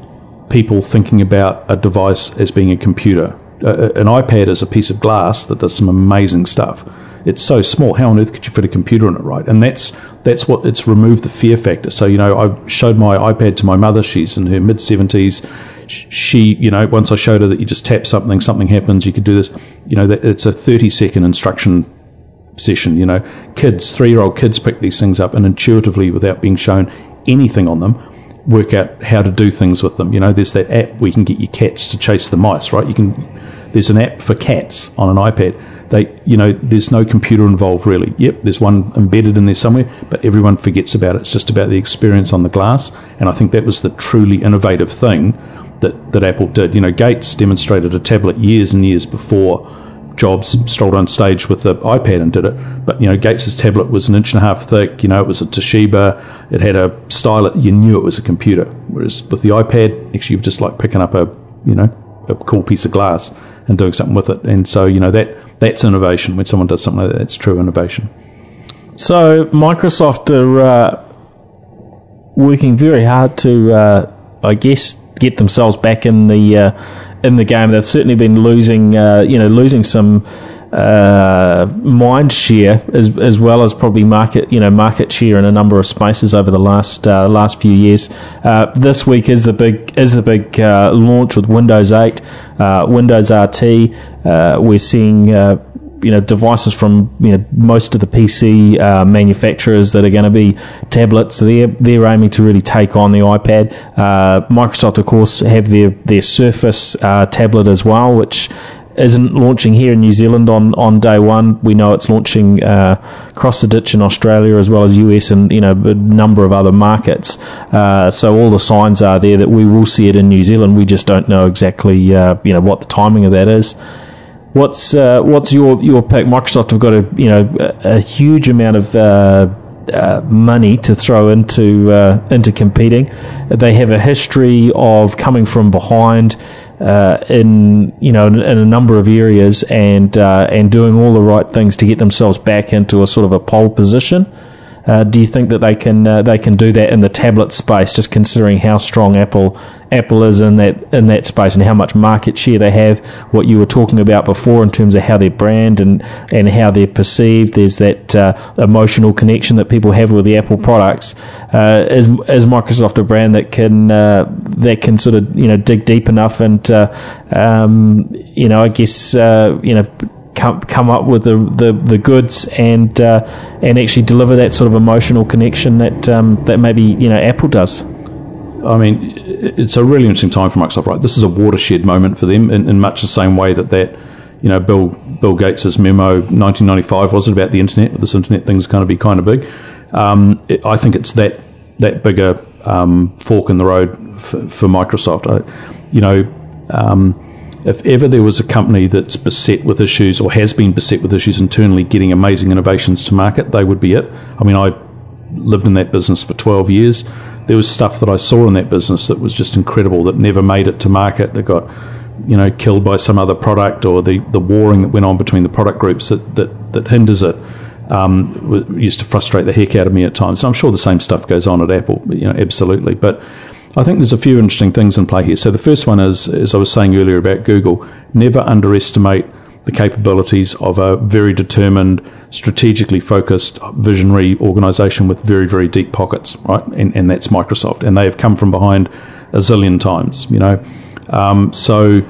Speaker 3: people thinking about a device as being a computer. Uh, an iPad is a piece of glass that does some amazing stuff. It's so small. How on earth could you fit a computer in it, right? And that's that's what it's removed the fear factor. So you know, I showed my iPad to my mother. She's in her mid seventies. She, you know, once I showed her that you just tap something, something happens. You could do this. You know, that it's a thirty second instruction session. You know, kids, three year old kids pick these things up and intuitively, without being shown anything on them, work out how to do things with them. You know, there's that app where you can get your cats to chase the mice, right? You can. There's an app for cats on an iPad. They, you know, there's no computer involved really. Yep, there's one embedded in there somewhere, but everyone forgets about it. It's just about the experience on the glass, and I think that was the truly innovative thing that that Apple did. You know, Gates demonstrated a tablet years and years before Jobs strolled on stage with the iPad and did it. But you know, Gates's tablet was an inch and a half thick. You know, it was a Toshiba. It had a stylus. You knew it was a computer. Whereas with the iPad, actually, you're just like picking up a you know a cool piece of glass and doing something with it. And so you know that that's innovation. When someone does something like that, that's true innovation.
Speaker 2: So Microsoft are uh, working very hard to, uh, I guess, get themselves back in the uh, in the game. They've certainly been losing, uh, you know, losing some uh, mind share as as well as probably market, you know, market share in a number of spaces over the last uh, last few years. Uh, this week is the big is the big uh, launch with Windows 8, uh, Windows RT. Uh, we're seeing. You know devices from you know most of the PC manufacturers that are going to be tablets. They're they're aiming to really take on the iPad. Microsoft, of course, have their their Surface tablet as well, which isn't launching here in New Zealand on, on day one. We know it's launching uh, across the ditch in Australia as well as US and you know a number of other markets. Uh, so all the signs are there that we will see it in New Zealand. We just don't know exactly uh, you know what the timing of that is. What's uh, what's your your pick? Microsoft have got a you know a, a huge amount of uh, uh, money to throw into uh, into competing. They have a history of coming from behind uh, in you know in, in a number of areas and uh, and doing all the right things to get themselves back into a sort of a pole position. Uh, do you think that they can uh, they can do that in the tablet space? Just considering how strong Apple Apple is in that in that space and how much market share they have. What you were talking about before in terms of how their brand and and how they're perceived. There's that uh, emotional connection that people have with the Apple products. Uh, is is Microsoft a brand that can uh, that can sort of you know dig deep enough and uh, um, you know I guess you know come come up with the, the, the goods and uh, and actually deliver that sort of emotional connection that um, that maybe you know Apple does.
Speaker 3: I mean, it's a really interesting time for Microsoft, right? This is a watershed moment for them in, in much the same way that that you know Bill Bill Gates's memo 1995 was it about the internet? This internet thing's going to be kind of big. Um, it, I think it's that that bigger um, fork in the road for, for Microsoft. I, you know. If ever there was a company that's beset with issues or has been beset with issues internally getting amazing innovations to market, they would be it. I mean, I lived in that business for 12 years. There was stuff that I saw in that business that was just incredible that never made it to market, that got you know killed by some other product or the, the warring that went on between the product groups that, that, that hinders it. Um, used to frustrate the heck out of me at times. And I'm sure the same stuff goes on at Apple, you know, absolutely. But I think there's a few interesting things in play here. So the first one is, as I was saying earlier about Google, never underestimate the capabilities of a very determined, strategically focused, visionary organization with very, very deep pockets, right? And, and that's Microsoft. And they have come from behind a zillion times, you know. Um, so,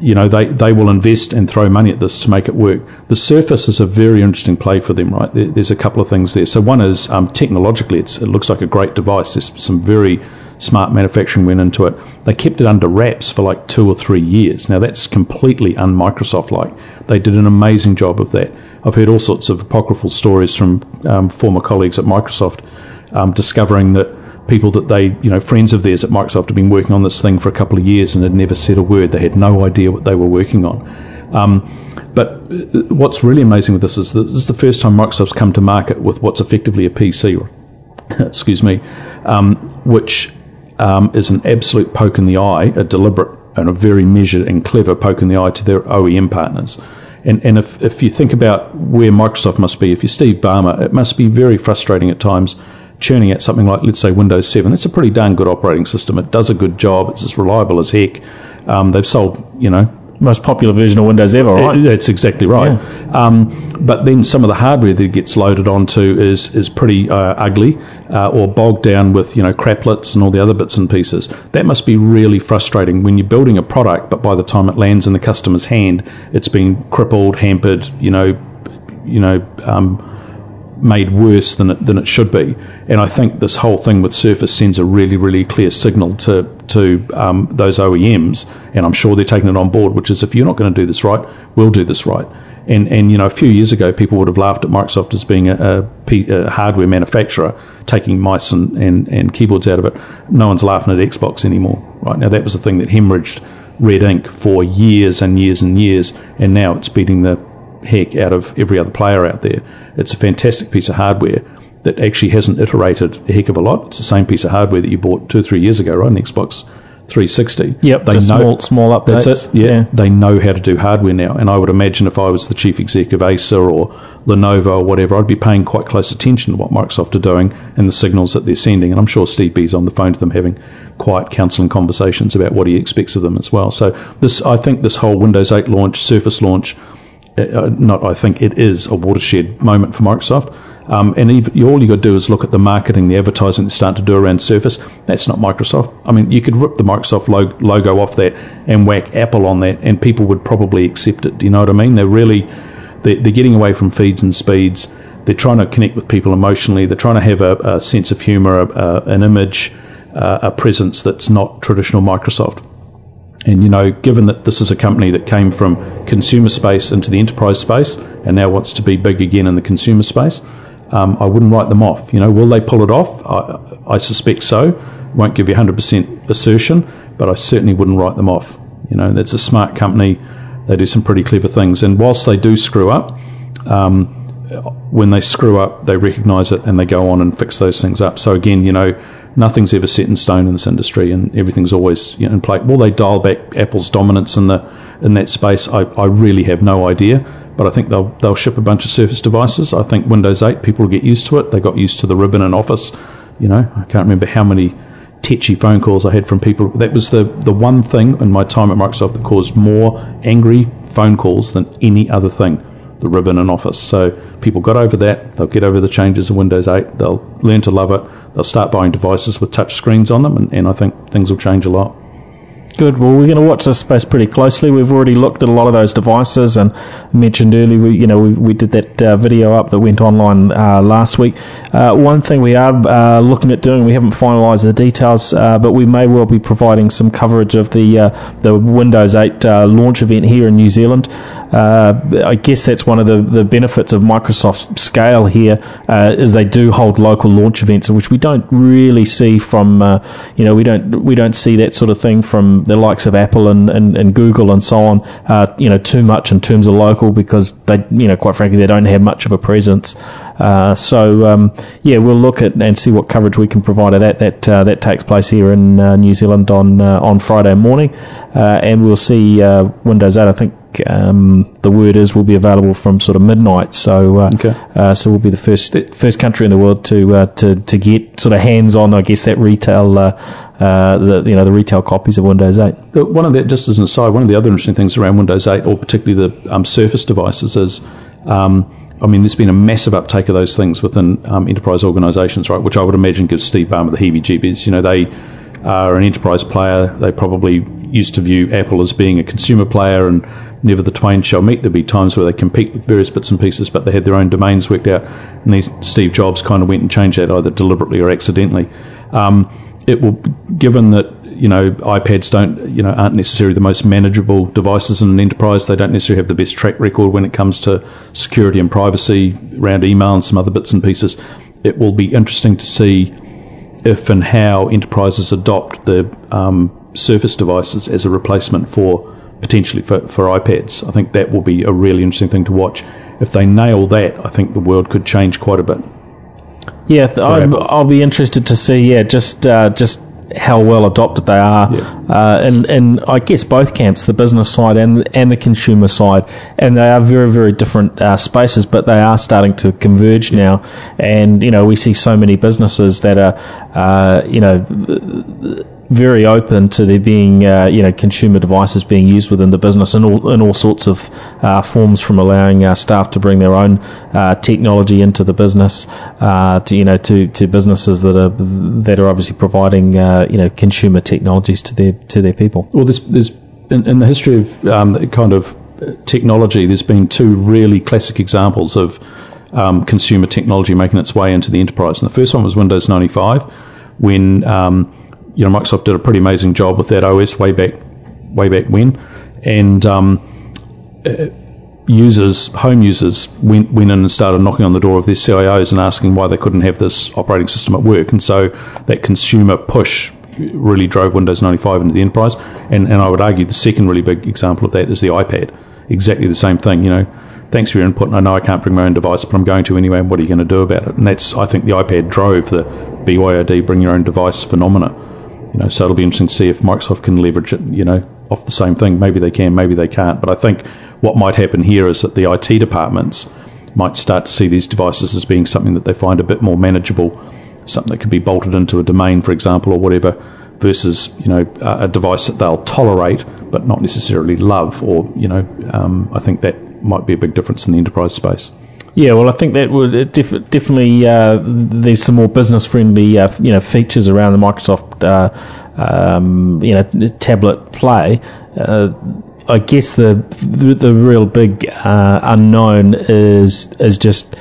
Speaker 3: you know, they, they will invest and throw money at this to make it work. The Surface is a very interesting play for them, right? There, there's a couple of things there. So one is um, technologically, it looks like a great device. There's some very smart manufacturing went into it. They kept it under wraps for like two or three years. Now that's completely un Microsoft like. They did an amazing job of that. I've heard all sorts of apocryphal stories from um, former colleagues at Microsoft um, discovering that people that they, you know, friends of theirs at Microsoft have been working on this thing for a couple of years and had never said a word. They had no idea what they were working on. Um, but uh, what's really amazing with this is that this is the first time Microsoft's come to market with what's effectively a PC, excuse me, um, which um, is an absolute poke in the eye, a deliberate and a very measured and clever poke in the eye to their OEM partners. And, and if, if you think about where Microsoft must be, if you're Steve Ballmer, it must be very frustrating at times churning out something like, let's say, Windows 7. It's a pretty darn good operating system. It does a good job. It's as reliable as heck. Um, they've sold, you know,
Speaker 2: most popular version of Windows ever, right?
Speaker 3: That's exactly right. Yeah. Um, but then some of the hardware that it gets loaded onto is is pretty uh, ugly uh, or bogged down with you know craplets and all the other bits and pieces. That must be really frustrating when you're building a product, but by the time it lands in the customer's hand, it's been crippled, hampered, you know, you know. Um, made worse than it, than it should be. And I think this whole thing with Surface sends a really, really clear signal to to um, those OEMs, and I'm sure they're taking it on board. Which is, if you're not going to do this right, we'll do this right. And and you know, a few years ago, people would have laughed at Microsoft as being a, a, hardware manufacturer taking mice and, and, and keyboards out of it. No one's laughing at Xbox anymore. Right now, that was the thing that hemorrhaged red ink for years and years and years, and now it's beating the heck out of every other player out there. It's a fantastic piece of hardware that actually hasn't iterated a heck of a lot. It's the same piece of hardware that you bought two or three years ago, right? An Xbox 360.
Speaker 2: Yep, they the know, small, small updates.
Speaker 3: That's it. Yeah, yeah, they know how to do hardware now. And I would imagine if I was the chief exec of Acer or Lenovo or whatever, I'd be paying quite close attention to what Microsoft are doing and the signals that they're sending. And I'm sure Steve B's on the phone to them having quiet counselling conversations about what he expects of them as well. So this, I think, this whole Windows 8 launch, Surface launch not I think it is a watershed moment for Microsoft. Um, and even, all you got to do is look at the marketing, the advertising they're starting to do around Surface. That's not Microsoft. I mean, you could rip the Microsoft logo off that and whack Apple on that, and people would probably accept it. Do you know what I mean? They're really they're, they're getting away from feeds and speeds. They're trying to connect with people emotionally. They're trying to have a, a sense of humour, an image, uh, a presence that's not traditional Microsoft. And you know, given that this is a company that came from consumer space into the enterprise space and now wants to be big again in the consumer space, um, I wouldn't write them off. You know, will they pull it off? I, I suspect so. Won't give you 100% assertion, but I certainly wouldn't write them off. You know, that's a smart company. They do some pretty clever things, and whilst they do screw up, um, when they screw up, they recognise it and they go on and fix those things up. So again, you know nothing's ever set in stone in this industry, and everything's always you know, in play. Will they dial back Apple's dominance in the in that space? I, I really have no idea, but I think they'll they'll ship a bunch of Surface devices. I think Windows 8 people will get used to it. They got used to the ribbon in Office. You know, I can't remember how many tetchy phone calls I had from people. That was the the one thing in my time at Microsoft that caused more angry phone calls than any other thing. The ribbon in Office. So people got over that. They'll get over the changes in Windows 8. They'll learn to love it. They'll start buying devices with touch screens on them, and, and I think things will change a lot.
Speaker 2: Good. Well, we're going to watch this space pretty closely. We've already looked at a lot of those devices, and mentioned earlier, we you know we, we did that uh, video up that went online uh, last week. Uh, one thing we are uh, looking at doing, we haven't finalised the details, uh, but we may well be providing some coverage of the uh, the Windows 8 launch event here in New Zealand. I guess that's one of the, the benefits of Microsoft's scale here is they do hold local launch events, which we don't really see from you know we don't we don't see that sort of thing from the likes of Apple and, and, and Google and so on, uh, you know, too much in terms of local because they, you know, quite frankly, they don't have much of a presence. Uh, so um, yeah, we'll look at and see what coverage we can provide of that. That uh, that takes place here in uh, New Zealand on uh, on Friday morning, uh, and we'll see Windows 8. I think um, the word is will be available from sort of midnight. So, uh, okay. uh, so we'll be the first first country in the world to uh, to to get sort of hands on, I guess, that retail. the you know the retail copies of Windows 8.
Speaker 3: One of the just as an aside, one of the other interesting things around Windows 8, or particularly the um, Surface devices, is um, I mean, there's been a massive uptake of those things within um, enterprise organisations, right? Which I would imagine gives Steve Ballmer the heebie-jeebies. You know, they are an enterprise player. They probably used to view Apple as being a consumer player, and never the twain shall meet. There'll be times where they compete with various bits and pieces, but they had their own domains worked out. And these, Steve Jobs kind of went and changed that either deliberately or accidentally. Um, it will, given that you know, iPads don't, you know, aren't necessarily the most manageable devices in an enterprise. They don't necessarily have the best track record when it comes to security and privacy around email and some other bits and pieces. It will be interesting to see if and how enterprises adopt the um, Surface devices as a replacement for potentially for, for iPads. I think that will be a really interesting thing to watch. If they nail that, I think the world could change quite a bit.
Speaker 2: Yeah, I'll be interested to see. Yeah, just uh, just how well adopted they are, yeah. uh, and and I guess both camps, the business side and and the consumer side, and they are very very different uh, spaces, but they are starting to converge yeah. now, and you know we see so many businesses that are, uh, you know very open to there being uh, you know consumer devices being used within the business in all in all sorts of uh, forms, from allowing uh, staff to bring their own uh, technology into the business, uh, to you know to, to businesses that are that are obviously providing uh, you know consumer technologies to their to their people.
Speaker 3: Well, there's there's in, in the history of um, kind of technology, there's been two really classic examples of um, consumer technology making its way into the enterprise, and the first one was Windows 95 when um, you know, Microsoft did a pretty amazing job with that OS way back, way back when, and um, uh, users, home users, went went in and started knocking on the door of their CIOs and asking why they couldn't have this operating system at work, and so that consumer push really drove Windows 95 into the enterprise, and and I would argue the second really big example of that is the iPad, exactly the same thing, you know thanks for your input. And I know I can't bring my own device, but I'm going to anyway. And what are you going to do about it? And that's, I think, the iPad drove the BYOD, bring your own device phenomena. You know, so it'll be interesting to see if Microsoft can leverage it. You know, off the same thing. Maybe they can, maybe they can't. But I think what might happen here is that the IT departments might start to see these devices as being something that they find a bit more manageable, something that can be bolted into a domain, for example, or whatever, versus you know a, device that they'll tolerate but not necessarily love. Or you know, um, I think that might be a big difference in the enterprise space.
Speaker 2: Yeah, well, I think that would def- definitely uh, there's some more business friendly uh, you know features around the Microsoft uh, um, you know tablet play. Uh, I guess the the, real big uh, unknown is is just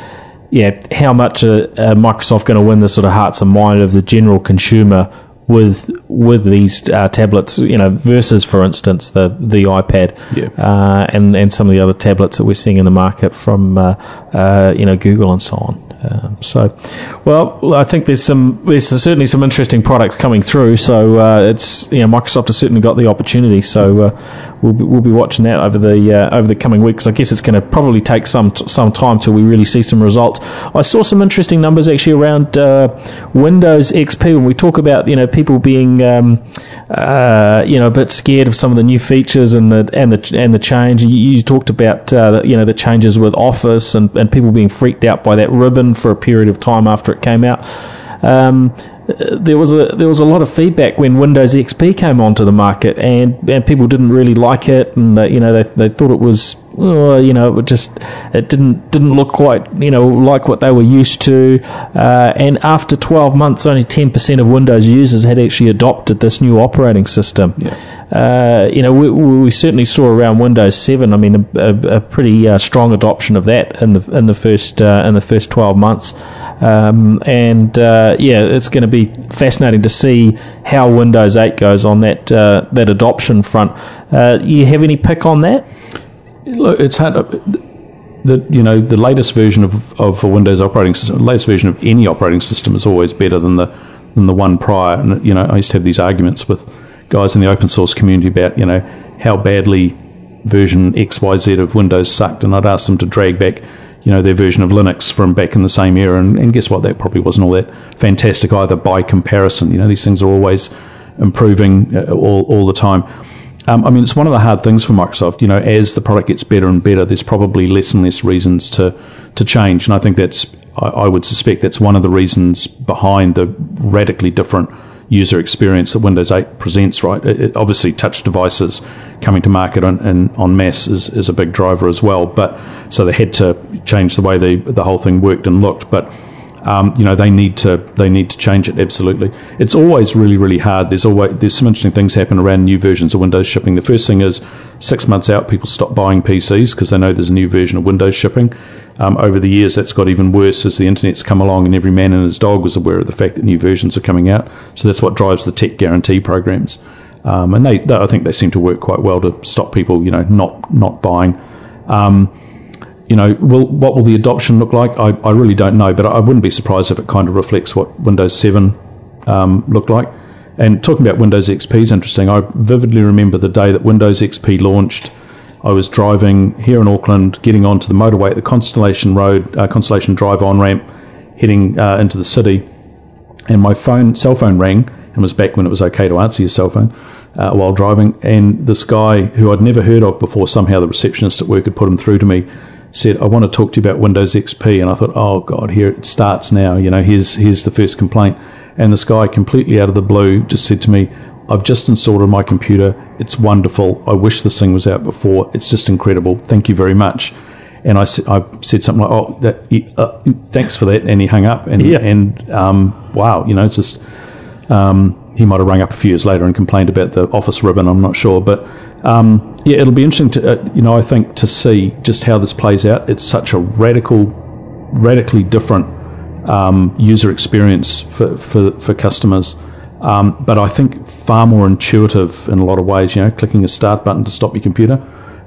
Speaker 2: yeah how much Microsoft going to win the sort of hearts and mind of the general consumer with with these uh, tablets, you know, versus, for instance, the the iPad yeah. uh, and and some of the other tablets that we're seeing in the market from uh, uh you know Google and so on. Um, so, well, I think there's some there's certainly some interesting products coming through. So uh, it's you know Microsoft has certainly got the opportunity. So uh, we'll be, we'll be watching that over the uh, over the coming weeks. I guess it's going to probably take some some time till we really see some results. I saw some interesting numbers actually around uh, Windows XP when we talk about you know people being um, uh, you know a bit scared of some of the new features and the and the and the change. You, you talked about uh, the, you know the changes with Office and, and people being freaked out by that ribbon for a period of time after it came out. Um, there was a there was a lot of feedback when Windows XP came onto the market, and, and people didn't really like it, and uh, you know they, they thought it was uh, you know it just it didn't didn't look quite you know like what they were used to, uh, and after 12 months, only 10% of Windows users had actually adopted this new operating system.
Speaker 3: Yeah.
Speaker 2: Uh, you know, we, we, certainly saw around Windows 7. I mean, a, a, a pretty uh, strong adoption of that in the in the first uh, in the first 12 months. Um, and uh, yeah, it's going to be fascinating to see how Windows 8 goes on that uh, that adoption front. Uh, you have any pick on that?
Speaker 3: Look, it's hard. The you know the latest version of, of a Windows operating system, the latest version of any operating system is always better than the than the one prior. And you know, I used to have these arguments with guys in the open source community about you know how badly version XYZ of Windows sucked, and I'd ask them to drag back you know, their version of Linux from back in the same era. And, and guess what? That probably wasn't all that fantastic either by comparison. You know, these things are always improving uh, all, all the time. Um, I mean, it's one of the hard things for Microsoft. You know, as the product gets better and better, there's probably less and less reasons to to change. And I think that's, I, I would suspect that's one of the reasons behind the radically different user experience that Windows 8 presents, right? It, it obviously, touch devices coming to market on, in, on mass is, is a big driver as well. But so they had to change the way the the whole thing worked and looked. But um, you know they need to they need to change it absolutely. It's always really really hard. There's always there's some interesting things happen around new versions of Windows shipping. The first thing is six months out, people stop buying PCs because they know there's a new version of Windows shipping. Um, over the years, that's got even worse as the internet's come along, and every man and his dog was aware of the fact that new versions are coming out. So that's what drives the tech guarantee programs, um, and they, they, I think they seem to work quite well to stop people, you know, not not buying. Um, you know, will, what will the adoption look like? I, I really don't know, but I wouldn't be surprised if it kind of reflects what Windows 7 um, looked like. And talking about Windows XP is interesting. I vividly remember the day that Windows XP launched I was driving here in Auckland, getting onto the motorway at the Constellation Road, uh, Constellation Drive on ramp, heading uh, into the city, and my phone, cell phone rang, and was back when it was okay to answer your cell phone uh, while driving. And this guy, who I'd never heard of before, somehow the receptionist at work had put him through to me, said, "I want to talk to you about Windows XP." And I thought, "Oh God, here it starts now." You know, here's here's the first complaint. And this guy, completely out of the blue, just said to me, I've just installed on my computer. It's wonderful. I wish this thing was out before. It's just incredible. Thank you very much. And I, I said something like, "Oh, that, uh, thanks for that," and he hung up. And yeah. and um, wow, you know, it's just um, he might have rung up a few years later and complained about the office ribbon. I'm not sure, but um, yeah, it'll be interesting to uh, you know I think to see just how this plays out. It's such a radical, radically different um, user experience for, for for customers. Um, but I think far more intuitive in a lot of ways. You know, clicking a start button to stop your computer.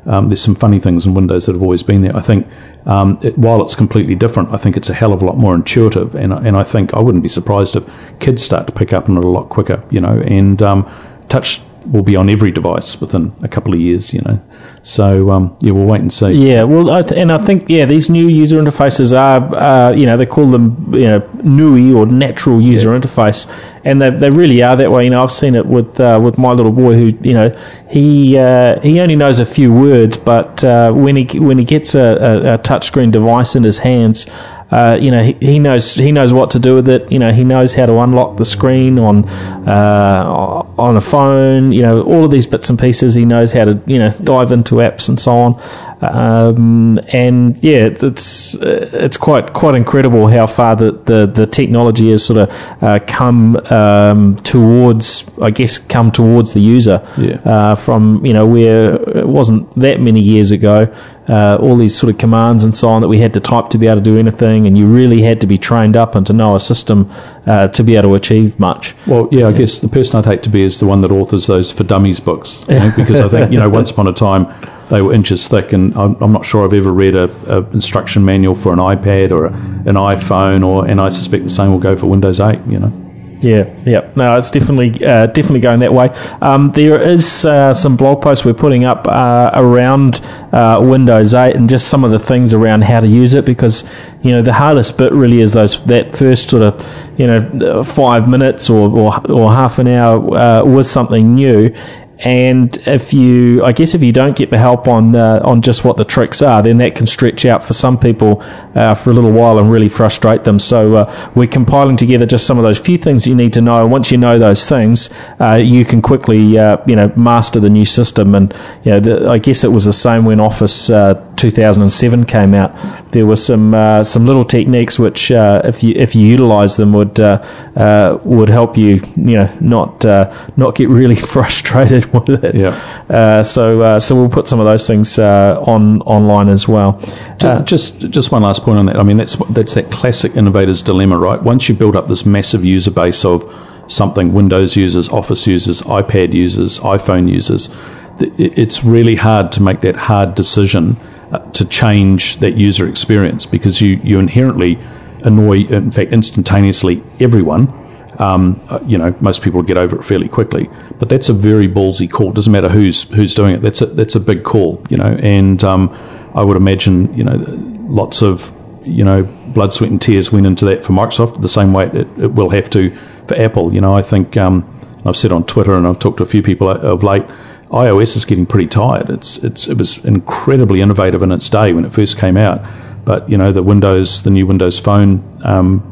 Speaker 3: Um, there's some funny things in Windows that have always been there. I think um, it, while it's completely different, I think it's a hell of a lot more intuitive, and and I think I wouldn't be surprised if kids start to pick up on it a lot quicker. You know, and um, touch will be on every device within a couple of years. You know, so um, yeah, we'll wait and see.
Speaker 2: Yeah, well, I th- and I think yeah, these new user interfaces are uh, you know they call them you know NUI or natural user yeah. interface, and they, they really are that way. You know, I've seen it with uh, with my little boy who you know he uh, he only knows a few words, but uh, when he when he gets a, a, a touchscreen device in his hands. Uh, you know, he, he, knows he knows what to do with it. You know, he knows how to unlock the screen on uh, on a phone. You know, all of these bits and pieces. He knows how to you know dive into apps and so on. Um, and yeah, it's it's quite quite incredible how far the, the, the technology has sort of uh, come um, towards, I guess, come towards the user.
Speaker 3: Yeah.
Speaker 2: Uh, from you know where it wasn't that many years ago, uh, all these sort of commands and so on that we had to type to be able to do anything, and you really had to be trained up and to know a system uh, to be able to achieve much.
Speaker 3: Well, yeah, I guess the person I'd hate to be is the one that authors those for dummies books, you know, because I think you know once upon a time they were inches thick, and I'm, I'm not sure I've ever read a, a, instruction manual for an iPad or a, an iPhone, or and I suspect the same will go for Windows 8. You know.
Speaker 2: Yeah, yeah. No, it's definitely uh, definitely going that way. Um, there is uh, some blog posts we're putting up uh, around uh, Windows 8 and just some of the things around how to use it because you know the hardest bit really is those that first sort of you know five minutes or or, or half an hour uh, with something new and if you, I guess, if you don't get the help on uh, on just what the tricks are, then that can stretch out for some people uh, for a little while and really frustrate them. So uh, we're compiling together just some of those few things you need to know. And once you know those things, uh, you can quickly, uh, you know, master the new system. And you know, the, I guess it was the same when Office uh, 2007 came out. There were some some little techniques which, if you if you utilise them, would would help you, you know, not not get really frustrated with it.
Speaker 3: Yeah.
Speaker 2: Uh, so uh, so we'll put some of those things uh, on online as well. Uh,
Speaker 3: just just one last point on that. I mean, that's that's that classic innovator's dilemma, right? Once you build up this massive user base of something, Windows users, Office users, iPad users, iPhone users, it's really hard to make that hard decision to change that user experience because you you inherently annoy, in fact, instantaneously everyone um, uh, you know, most people get over it fairly quickly. But that's a very ballsy call. It doesn't matter who's who's doing it. That's a that's a big call, you know. And um, I would imagine, you know, lots of you know blood, sweat, and tears went into that for Microsoft. The same way it, it will have to for Apple. You know, I think um, I've said on Twitter and I've talked to a few people of late. iOS is getting pretty tired. It's it's it was incredibly innovative in its day when it first came out, but you know the Windows, the new Windows Phone um,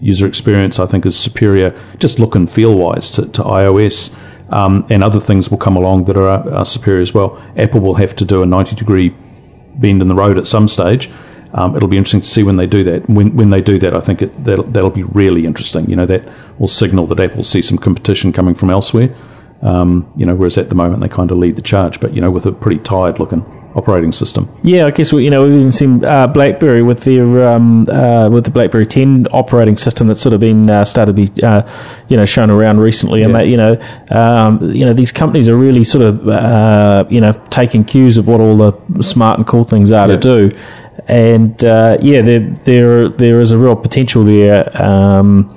Speaker 3: user experience, I think, is superior, just look and feel wise, to, to iOS. Um, and other things will come along that are, are, superior as well. Apple will have to do a 90 degree bend in the road at some stage. Um, it'll be interesting to see when they do that. When, when they do that, I think it, that'll, that'll be really interesting. You know, that will signal that Apple sees some competition coming from elsewhere. Um, you know, whereas at the moment they kind of lead the charge, but you know, with a pretty tired looking operating system.
Speaker 2: Yeah, I guess we, you know we've even seen uh, BlackBerry with their um, uh, with the BlackBerry 10 operating system that's sort of been uh, started to be uh, you know shown around recently, and that you know um, you know these companies are really sort of uh, you know taking cues of what all the smart and cool things are yeah. to do, and uh, yeah, there there there is a real potential there. Um,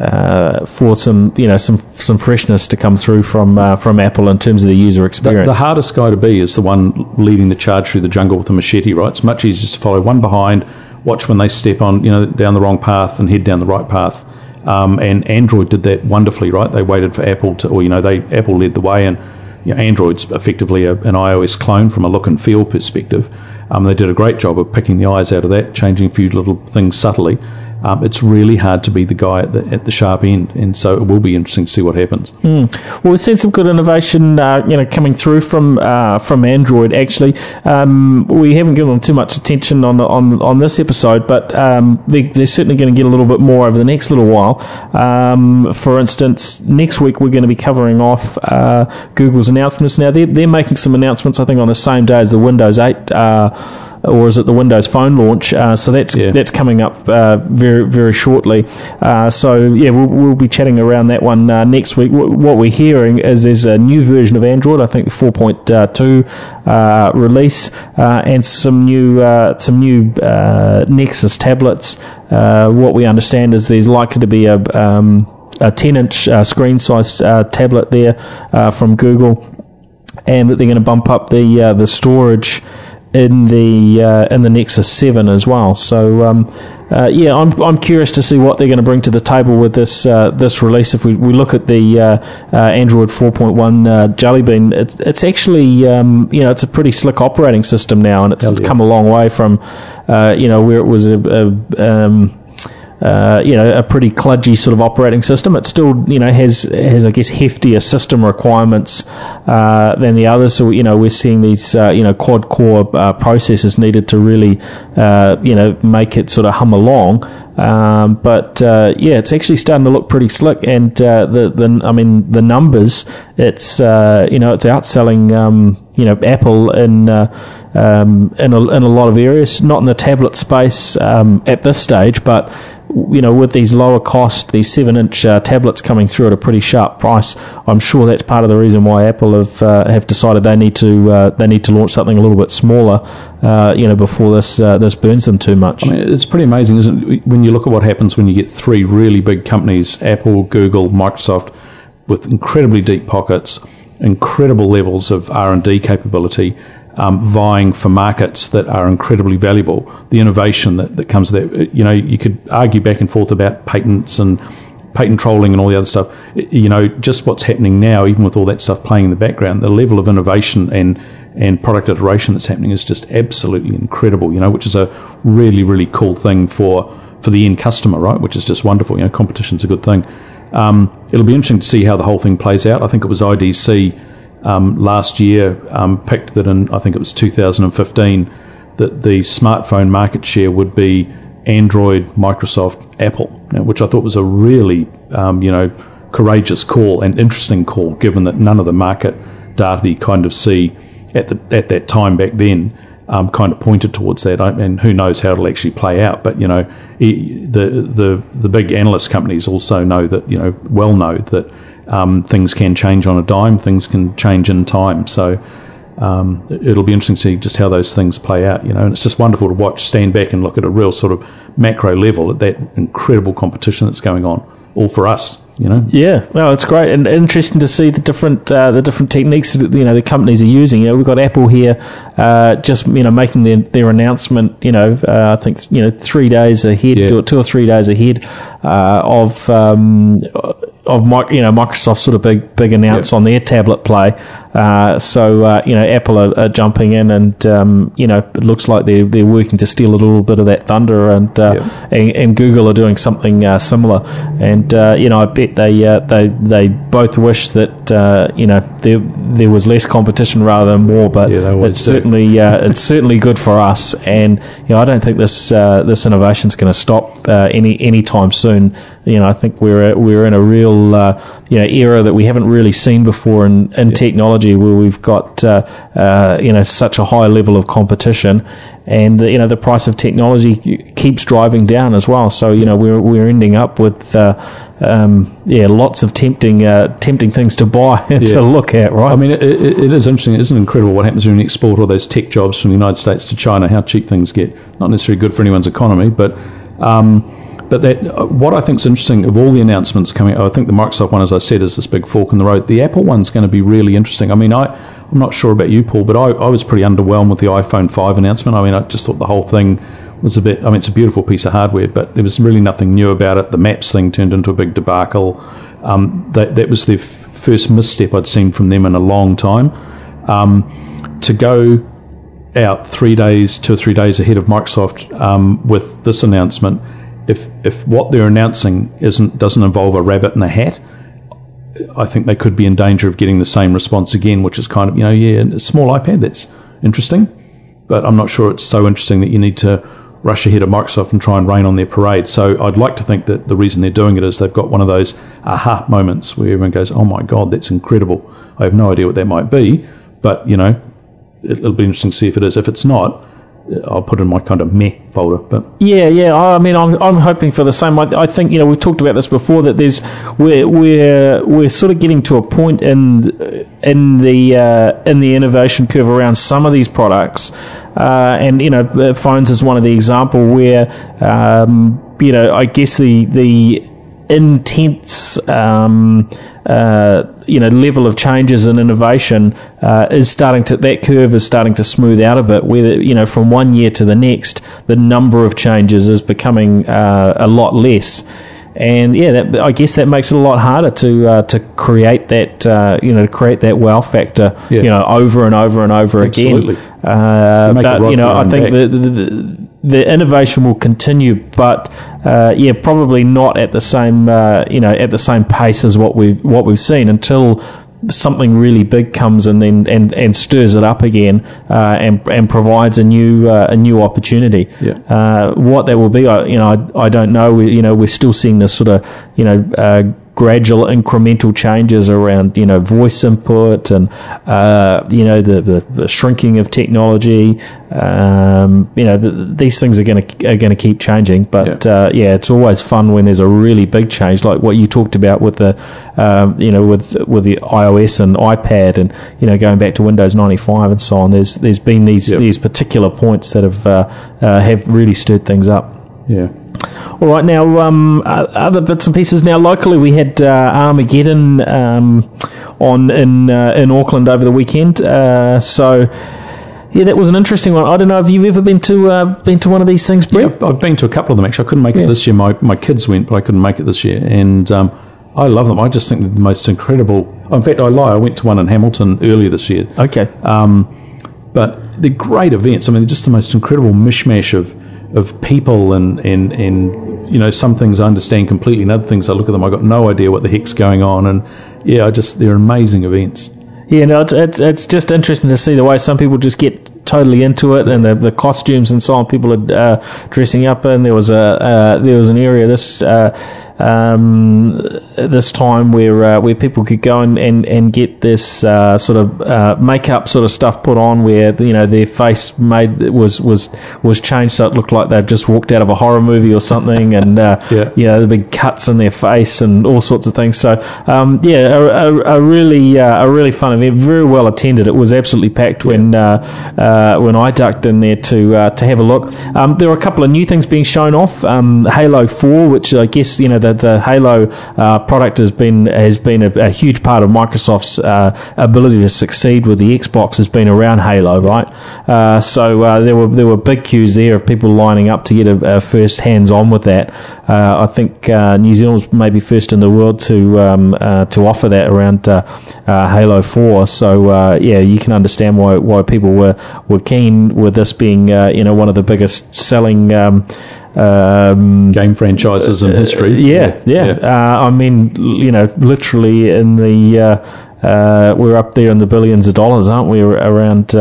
Speaker 2: uh, for some you know some some freshness to come through from uh, from Apple in terms of the user experience.
Speaker 3: The, the, hardest guy to be is the one leading the charge through the jungle with a machete. Right, it's much easier to follow one behind, watch when they step on you know down the wrong path and head down the right path. Um, and Android did that wonderfully. Right, they waited for Apple to, or you know, they Apple led the way, and you know, Android's effectively a, an iOS clone from a look and feel perspective. Um, they did a great job of picking the eyes out of that, changing a few little things subtly um, it's really hard to be the guy at the, at the sharp end. And so it will be interesting to see what happens.
Speaker 2: Mm. Well, we've seen some good innovation, uh, you know, coming through from uh, from Android. Actually, um, we haven't given them too much attention on the, on on this episode, but um, they, are certainly going to get a little bit more over the next little while. Um, for instance, next week we're going to be covering off uh, Google's announcements. Now they're they're making some announcements, I think, on the same day as the Windows 8 uh, or is it the Windows Phone launch? Uh, so that's yeah. that's coming up uh, very very shortly. Uh, so yeah, we'll, we'll, be chatting around that one uh, next week. W- what we're hearing is there's a new version of Android, I think 4.2 uh, release, uh, and some new some new Nexus tablets. what we understand is there's likely to be a um, a 10 inch screen size tablet there from Google, and that they're going to bump up the the storage in the uh, in the Nexus Seven as well. So um, uh, yeah, I'm I'm curious to see what they're going to bring to the table with this uh, this release. If we, we look at the uh, uh, Android 4.1 uh, Jelly Bean, it's it's actually um, you know it's a pretty slick operating system now, and it's, yeah. come a long way from you know where it was a, a um, uh, you know, a pretty kludgy sort of operating system. It still, you know, has has I guess heftier system requirements uh, than the others. So you know, we're seeing these uh, you know quad core uh, processors needed to really uh, you know make it sort of hum along. Um, but uh, yeah, it's actually starting to look pretty slick, and the the I mean the numbers, it's you know it's outselling um, you know Apple in. Um, in, a, in a lot of areas, not in the tablet space um, at this stage, but you know, with these lower cost, these seven inch uh, tablets coming through at a pretty sharp price, I'm sure that's part of the reason why Apple have uh, have decided they need to uh, they need to launch something a little bit smaller uh, you know, before this uh, this burns them too much.
Speaker 3: I mean, it's pretty amazing, isn't it? When you look at what happens when you get three really big companies Apple, Google, Microsoft with incredibly deep pockets, incredible levels of R&D capability, um, vying for markets that are incredibly valuable. The innovation that, that comes there, you know, you could argue back and forth about patents and patent trolling and all the other stuff. You know, just what's happening now, even with all that stuff playing in the background, the level of innovation and and product iteration that's happening is just absolutely incredible. You know, which is a really really cool thing for for the end customer, right? Which is just wonderful. You know, competition's a good thing. Um, it'll be interesting to see how the whole thing plays out. I think it was IDC um, last year um, picked that in I think it was 2015 that the smartphone market share would be Android, Microsoft, Apple, which I thought was a really um, you know courageous call and interesting call, given that none of the market data that you kind of see at the at that time back then um, kind of pointed towards that, and who knows how it'll actually play out. But you know, the the the big analyst companies also know that you know well know that um, things can change on a dime, things can change in time. So um, it'll be interesting to see just how those things play out. You know, and it's just wonderful to watch, stand back, and look at a real sort of macro level at that incredible competition that's going on, all for us. You know.
Speaker 2: Yeah, no, it's great and interesting to see the different uh, the different techniques that you know the companies are using. You know, we've got Apple here, uh, just you know making their, their announcement. You know, uh, I think you know three days ahead, yeah. two or three days ahead uh, of. Um, of you know Microsoft's sort of big big announce yep. on their tablet play. Uh, so uh, you know Apple are, are, jumping in, and um, you know it looks like they're they're working to steal a little bit of that thunder, and uh, yep. and, and, Google are doing something uh, similar. And uh, you know I bet they uh, they they both wish that you know there there was less competition rather than more. But yeah, it's certainly it's certainly good for us, and you know I don't think this this innovation is going to stop any anytime soon. You know I think we're we're in a real you know era that we haven't really seen before in, in yeah. technology, where we've got uh, uh, you know such a high level of competition, and you know the price of technology keeps driving down as well. So you know we're we're ending up with. Uh, um, yeah, lots of tempting, uh, tempting things to buy and yeah. to look at, right?
Speaker 3: I mean, it, it, it is interesting. Isn't incredible what happens when you export all those tech jobs from the United States to China? How cheap things get. Not necessarily good for anyone's economy, but um, but that, uh, what I think is interesting of all the announcements coming, I think the Microsoft one, as I said, is this big fork in the road. The Apple one's going to be really interesting. I mean, I, I'm not sure about you, Paul, but I, I was pretty underwhelmed with the iPhone 5 announcement. I mean, I just thought the whole thing was a bit. I mean, it's a beautiful piece of hardware, but there was really nothing new about it. The Maps thing turned into a big debacle. Um, that that was their first misstep I'd seen from them in a long time. Um, to go out three days, two or three days ahead of Microsoft um, with this announcement if if what they're announcing isn't doesn't involve a rabbit in a hat, I think they could be in danger of getting the same response again, which is kind of you know yeah, a small iPad that's interesting, but I'm not sure it's so interesting that you need to rush ahead of Microsoft and try and rain on their parade. So I'd like to think that the reason they're doing it is they've got one of those aha moments where everyone goes, "Oh my god, that's incredible! I have no idea what that might be," but you know, it'll be interesting to see if it is. If it's not I'll put in my kind of meh folder. But
Speaker 2: yeah, yeah. I mean, I'm, I'm hoping for the same. I, I think you know we've talked about this before that there's we're we're we're sort of getting to a point in in the uh, in the innovation curve around some of these products, uh, and you know, phones is one of the example where um, you know I guess the the intense. Um, uh, you know level of changes and innovation uh, is starting to that curve is starting to smooth out a bit. Where you know from one year to the next, the number of changes is becoming uh, a lot less. And yeah, that, I guess that makes it a lot harder to uh, to create that uh, you know to create that wow factor yeah. you know over and over and over Absolutely. again. but you know, I think the, the, the innovation will continue, but uh, yeah, probably not at the same uh, you know at the same pace as what we've what we've seen until something really big comes and then and, and stirs it up again uh, and and provides a new uh, a new opportunity.
Speaker 3: Yeah.
Speaker 2: Uh, what that will be, I, you know, I, I don't know. We, you know, we're still seeing this sort of you know uh, gradual incremental changes around you know voice input and uh, you know the, the, the, shrinking of technology. Um, you know the, these things are going to are going to keep changing, but yeah. Uh, yeah. it's always fun when there's a really big change, like what you talked about with the um, you know with with the iOS and iPad, and you know going back to Windows 95 and so on. There's there's been these yep. these particular points that have uh, uh, have really stirred things up.
Speaker 3: Yeah.
Speaker 2: All right, now um, other bits and pieces. Now locally, we had uh, Armageddon um, on in uh, in Auckland over the weekend. Uh, so. Yeah, that was an interesting one. I don't know if you've ever been to uh, been to one of these things, Brett.
Speaker 3: Yeah, I've been to a couple of them actually. I couldn't make yeah. it this year. My my kids went, but I couldn't make it this year. And um, I love them. I just think they're the most incredible. In fact, I lie. I went to one in Hamilton earlier this year.
Speaker 2: Okay.
Speaker 3: Um, but they're great events. I mean, just the most incredible mishmash of of people and, and, and you know some things I understand completely and other things I look at them I got no idea what the heck's going on. And yeah I just they're amazing events.
Speaker 2: Yeah no it's, it's, it's just interesting to see the way some people just get totally into it and the, the costumes and so on people are uh, dressing up in. There was a uh, there was an area this uh, um, this time where uh, where people could go and, and, and get this uh, sort of uh, makeup sort of stuff put on where you know their face made was was was changed so it looked like they've just walked out of a horror movie or something and uh, yeah. you know the big cuts in their face and all sorts of things. So um, yeah a, a, a really uh, a really fun event very well attended. It was absolutely packed when uh, when I ducked in there to to have a look. Um, there were a couple of new things being shown off. Um, Halo 4 which I guess you know the, the Halo uh, product has been has been a, a huge part of Microsoft's uh, ability to succeed with the Xbox has been around Halo, right? Uh, so uh, there were there were big queues there of people lining up to get a, a first hands on with that. Uh, I think uh, New Zealand's maybe first in the world to um, to offer that around Halo Four. So yeah, you can understand why why people were were keen with this being you know one of the biggest selling. Um,
Speaker 3: um, game franchises in history.
Speaker 2: Yeah, yeah. yeah. Uh, I mean, you know, literally in the uh, uh, we're up there in the billions of dollars, aren't we? Around.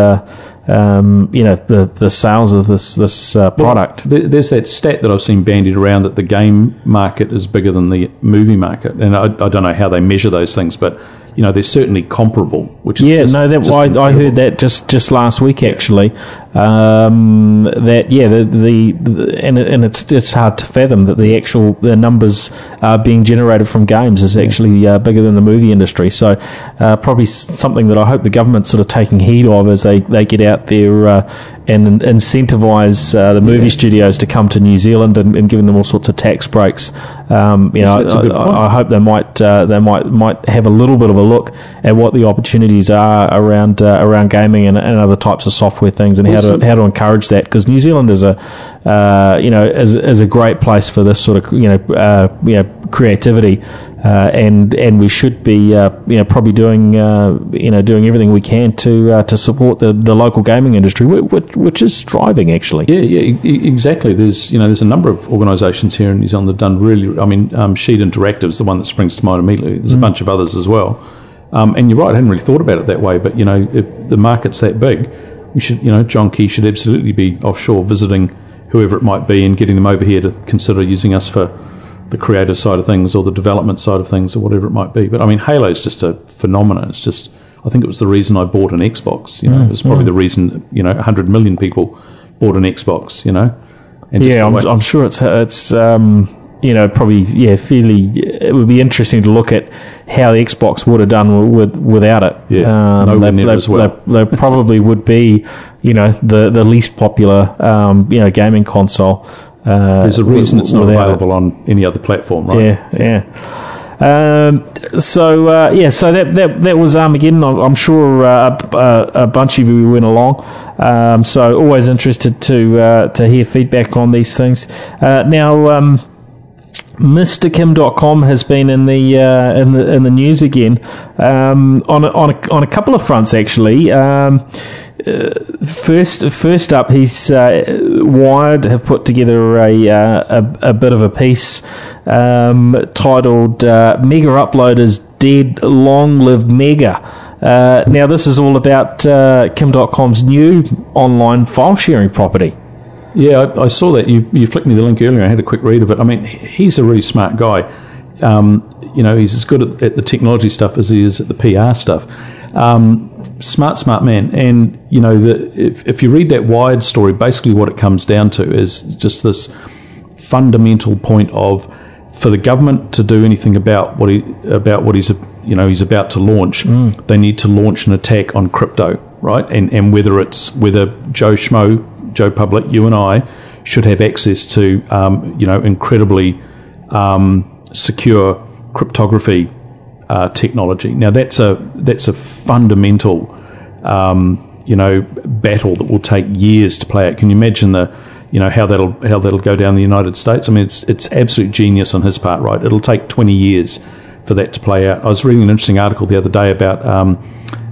Speaker 2: Um, you know the the sales of this this uh, product.
Speaker 3: Well, there's that stat that I've seen bandied around that the game market is bigger than the movie market, and I, I don't know how they measure those things, but you know they're certainly comparable. Which is
Speaker 2: yeah,
Speaker 3: just,
Speaker 2: no, that I, I, heard that just just last week actually. Um, that yeah, the, the, the, and and it's it's hard to fathom that the actual the numbers uh, being generated from games is actually uh, bigger than the movie industry. So uh, probably something that I hope the government's sort of taking heed of as they, they get out there uh, and incentivize uh, the movie yeah. studios to come to New Zealand and, and, giving them all sorts of tax breaks. Um, you know, I, I, hope they might uh, they might might have a little bit of a look at what the opportunities are around uh, around gaming and, and, other types of software things and how to how to encourage that because New Zealand is a uh, you know is, is a great place for this sort of you know uh, you know creativity uh, and and we should be uh, you know probably doing uh, you know doing everything we can to uh, to support the, the local gaming industry, which, which is thriving actually.
Speaker 3: Yeah, yeah, exactly. There's you know there's a number of organisations here in New Zealand that have done really. I mean, um, Sidhe Interactive is the one that springs to mind immediately. There's mm. a bunch of others as well. Um, and you're right, I hadn't really thought about it that way. But you know, the market's that big, we should you know John Key should absolutely be offshore visiting whoever it might be and getting them over here to consider using us for the creative side of things or the development side of things or whatever it might be. But I mean, Halo is just a phenomenon. It's just, I think it was the reason I bought an Xbox. You know, mm, it was probably mm. the reason you know 100 million people bought an Xbox. You know,
Speaker 2: and yeah, I'm, I'm, sure it's it's um, you know probably yeah fairly. It would be interesting to look at how the Xbox would have done with without it.
Speaker 3: Yeah, um,
Speaker 2: they, they, as well. they, they probably would be you know the the least popular um, you know gaming console.
Speaker 3: Uh, There's a reason it's not available it. on any other platform, right?
Speaker 2: Yeah, yeah. Um, so uh, yeah, so that, that that was Armageddon. I'm sure uh, a, a, bunch of you went along. Um, so always interested to uh, to hear feedback on these things. Uh, now. Um, Mr Kim Dotcom has been in the uh, in the in the news again um, on a, on a, on a couple of fronts actually. Um, uh, first, first up, he's uh, Wired have put together a uh, a, a, bit of a piece um, titled uh, "Mega Uploaders Dead, Long Live Mega." Uh, now, this is all about Kim Dotcom's new online file sharing property.
Speaker 3: Yeah, I, I, saw that. You, you flicked me the link earlier. I had a quick read of it. I mean, he's a really smart guy. um, you know, he's as good at, at, the technology stuff as he is at the PR stuff. Um, smart, smart man. And, you know, the, if, if you read that Wired story, basically what it comes down to is just this fundamental point of for the government to do anything about what he about what he's you know he's about to launch, mm. they need to launch an attack on crypto, right? And and whether it's whether Joe Schmo, Joe Public, you and I should have access to um, you know incredibly um, secure cryptography uh, technology. Now that's a that's a fundamental um, you know battle that will take years to play out. Can you imagine the you know how that'll how that'll go down in the United States? I mean, it's it's absolute genius on his part, right? It'll take twenty years for that to play out. I was reading an interesting article the other day about um,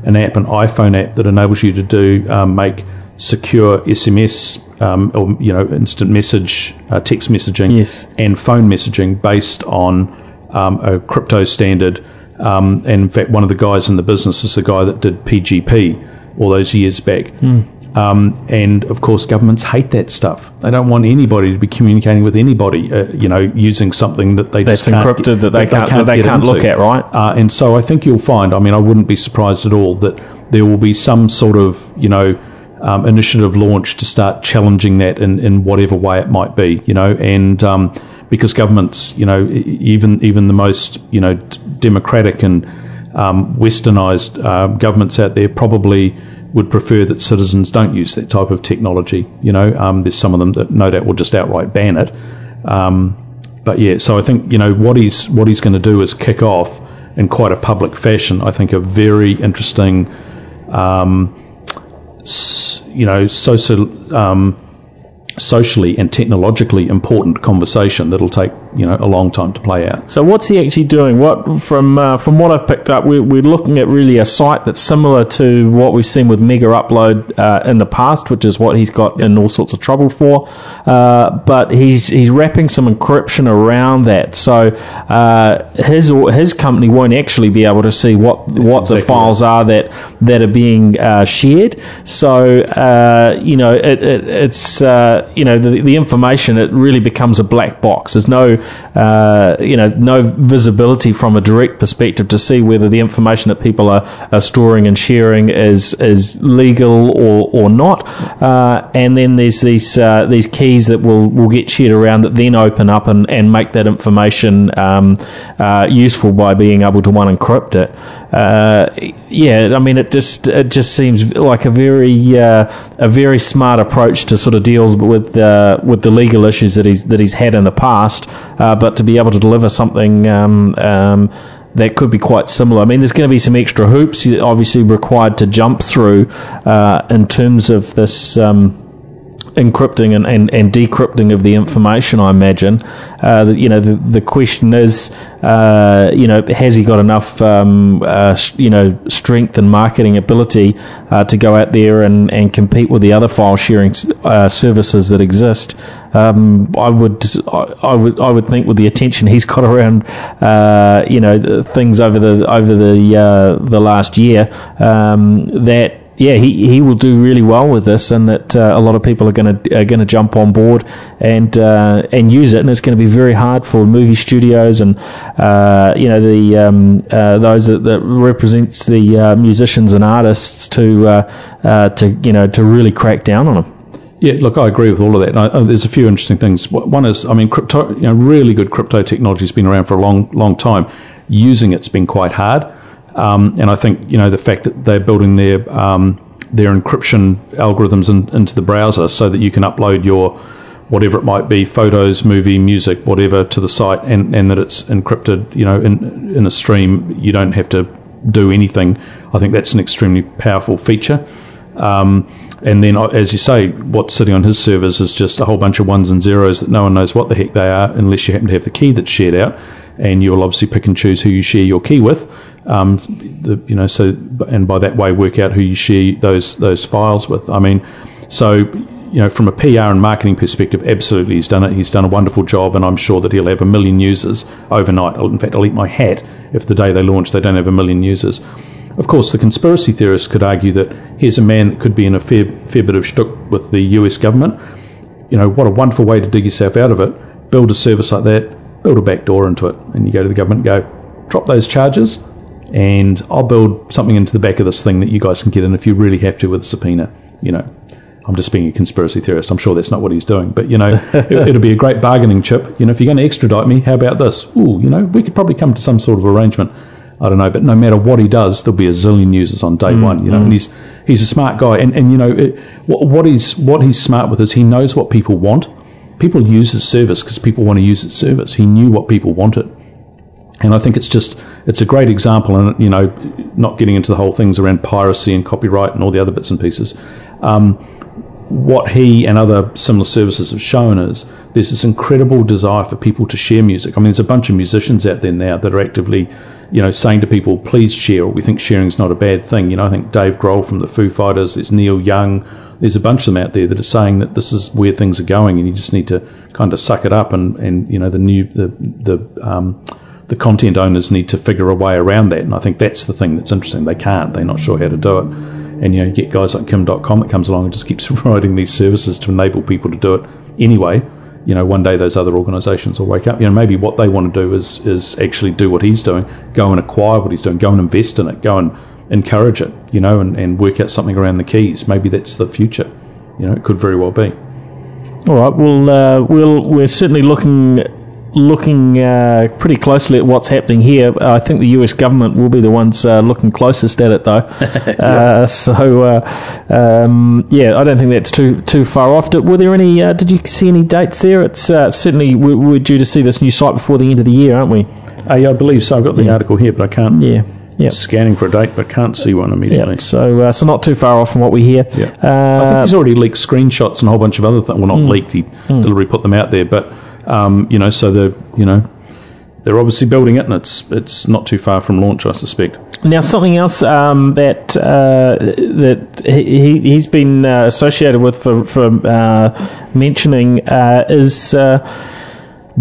Speaker 3: an app, an iPhone app that enables you to do um, make secure SMS um, or you know instant message, uh, text messaging,
Speaker 2: yes.
Speaker 3: and phone messaging based on um, a crypto standard. Um, and in fact, one of the guys in the business is the guy that did PGP all those years back.
Speaker 2: Mm.
Speaker 3: Um, and of course, governments hate that stuff. They don't want anybody to be communicating with anybody, uh, you know, using something that they
Speaker 2: that's encrypted that they can't, that they can't, look at, right?
Speaker 3: Uh, and so I think you'll find. I mean, I wouldn't be surprised at all that there will be some sort of, you know, um, initiative launched to start challenging that in, in whatever way it might be, you know, and um, because governments, you know, even even the most, you know, democratic and um, westernized uh, governments out there probably would prefer that citizens don't use that type of technology. You know, um, there's some of them that no doubt will just outright ban it. Um, but yeah, so I think you know what he's what he's going to do is kick off in quite a public fashion. I think a very interesting, um, you know, social um, socially and technologically important conversation that'll take you know a long time to play out.
Speaker 2: So what's he actually doing? What from uh, from what I've picked up, we're, we're looking at really a site that's similar to what we've seen with Mega Upload uh, in the past, which is what he's got in all sorts of trouble for. Uh, but he's he's wrapping some encryption around that, so uh, his his company won't actually be able to see what that's what exactly the files right. are that that are being uh, shared. So uh, you know it, it, it's you know the, the information it really becomes a black box. There's no uh, you know no visibility from a direct perspective to see whether the information that people are, are storing and sharing is is legal or or not. Uh, and then there's these uh, these keys that will will get shared around that then open up and, and make that information um, uh, useful by being able to one encrypt it uh, yeah, I mean, it just it just seems like a very uh, a very smart approach to sort of deals with uh, with the legal issues that he's that he's had in the past, uh, but to be able to deliver something. Um, um, that could be quite similar. I mean, there's going to be some extra hoops obviously required to jump through uh, in terms of this um, encrypting and, and, and decrypting of the information, I imagine. Uh, you know, the, the question is, uh, you know, has he got enough, um, uh, you know, strength and marketing ability uh, to go out there and, and compete with the other file sharing uh, services that exist? Um, I would, I, I, would, I would think with the attention he's got around, uh, you know, things over the over the the last year, um, that yeah, he, he will do really well with this, and that uh, a lot of people are going to are going to jump on board and uh, and use it, and it's going to be very hard for movie studios and uh, you know the um, uh, those that, that represents the uh, musicians and artists to uh, to you know to really crack down on them.
Speaker 3: Yeah, look, I agree with all of that. I, there's a few interesting things. One is, I mean, crypto, you know, really good crypto technology has been around for a long, long time. Using it's been quite hard. Um, and I think you know the fact that they're building their um, their encryption algorithms in, into the browser so that you can upload your whatever it might be, photos, movie, music, whatever, to the site, and, and that it's encrypted, you know, in in a stream. You don't have to do anything. I think that's an extremely powerful feature. Um, and then, uh, as you say, what's sitting on his servers is just a whole bunch of ones and zeros that no one knows what the heck they are unless you happen to have the key that's shared out. And you'll obviously pick and choose who you share your key with. Um, the, you know, so and by that way, work out who you share those those files with. I mean, so you know, from a PR and marketing perspective, absolutely, he's done it. He's done a wonderful job, and I'm sure that he'll have a million users overnight. In fact, I'll eat my hat if the day they launch they don't have a million users. Of course, the conspiracy theorists could argue that here's a man that could be in a fair, fair bit of shtick with the US government. You know, what a wonderful way to dig yourself out of it. Build a service like that, build a back door into it, and you go to the government and go, drop those charges, and I'll build something into the back of this thing that you guys can get in if you really have to with a subpoena. You know, I'm just being a conspiracy theorist. I'm sure that's not what he's doing, but you know, it, will be a great bargaining chip. You know, if you're going to extradite me, how about this? Ooh, you know, we could probably come to some sort of arrangement. I don't know, but no matter what he does, there'll be a zillion users on day mm, one. You know, mm. and he's he's a smart guy, and and you know, it, what, what he's what he's smart with is he knows what people want. People use his service because people want to use his service. He knew what people wanted, and I think it's just it's a great example. And you know, not getting into the whole things around piracy and copyright and all the other bits and pieces. Um, what he and other similar services have shown is there's this incredible desire for people to share music. I mean, there's a bunch of musicians out there now that are actively, you know, saying to people, please share. We think sharing is not a bad thing. You know, I think Dave Grohl from the Foo Fighters, there's Neil Young, there's a bunch of them out there that are saying that this is where things are going, and you just need to kind of suck it up, and, and you know, the new the the um, the content owners need to figure a way around that. And I think that's the thing that's interesting. They can't. They're not sure how to do it and you know you get guys like Kim Dotcom that comes along and just keeps providing these services to enable people to do it anyway. You know, one day those other organisations will wake up. You know, maybe what they want to do is is actually do what he's doing, go and acquire what he's doing, go and invest in it, go and encourage it. You know, and, and work out something around the keys. Maybe that's the future. You know, it could very well be.
Speaker 2: All right. Well, uh, we'll we're certainly looking looking uh, pretty closely at what's happening here. I think the US government will be the ones uh, looking closest at it, though. uh, so, uh, um, yeah, I don't think that's too too far off. Were there any? Uh, did you see any dates there? It's uh, certainly we're, we're, due to see this new site before the end of the year, aren't we?
Speaker 3: yeah, I believe so. I've got the yeah. article here, but I can't.
Speaker 2: Yeah.
Speaker 3: Yep. Scanning for a date, but can't see one immediately.
Speaker 2: Yep. So, so not too far off from what we hear.
Speaker 3: Yeah. I think he's already leaked screenshots and a whole bunch of other things. Well, not mm. leaked. He mm. deliberately put them out there, but um, you know, so the you know they're obviously building it, and it's it's not too far from launch, I suspect.
Speaker 2: Now, something else um, that uh, that he he's been uh, associated with for for uh, mentioning uh, is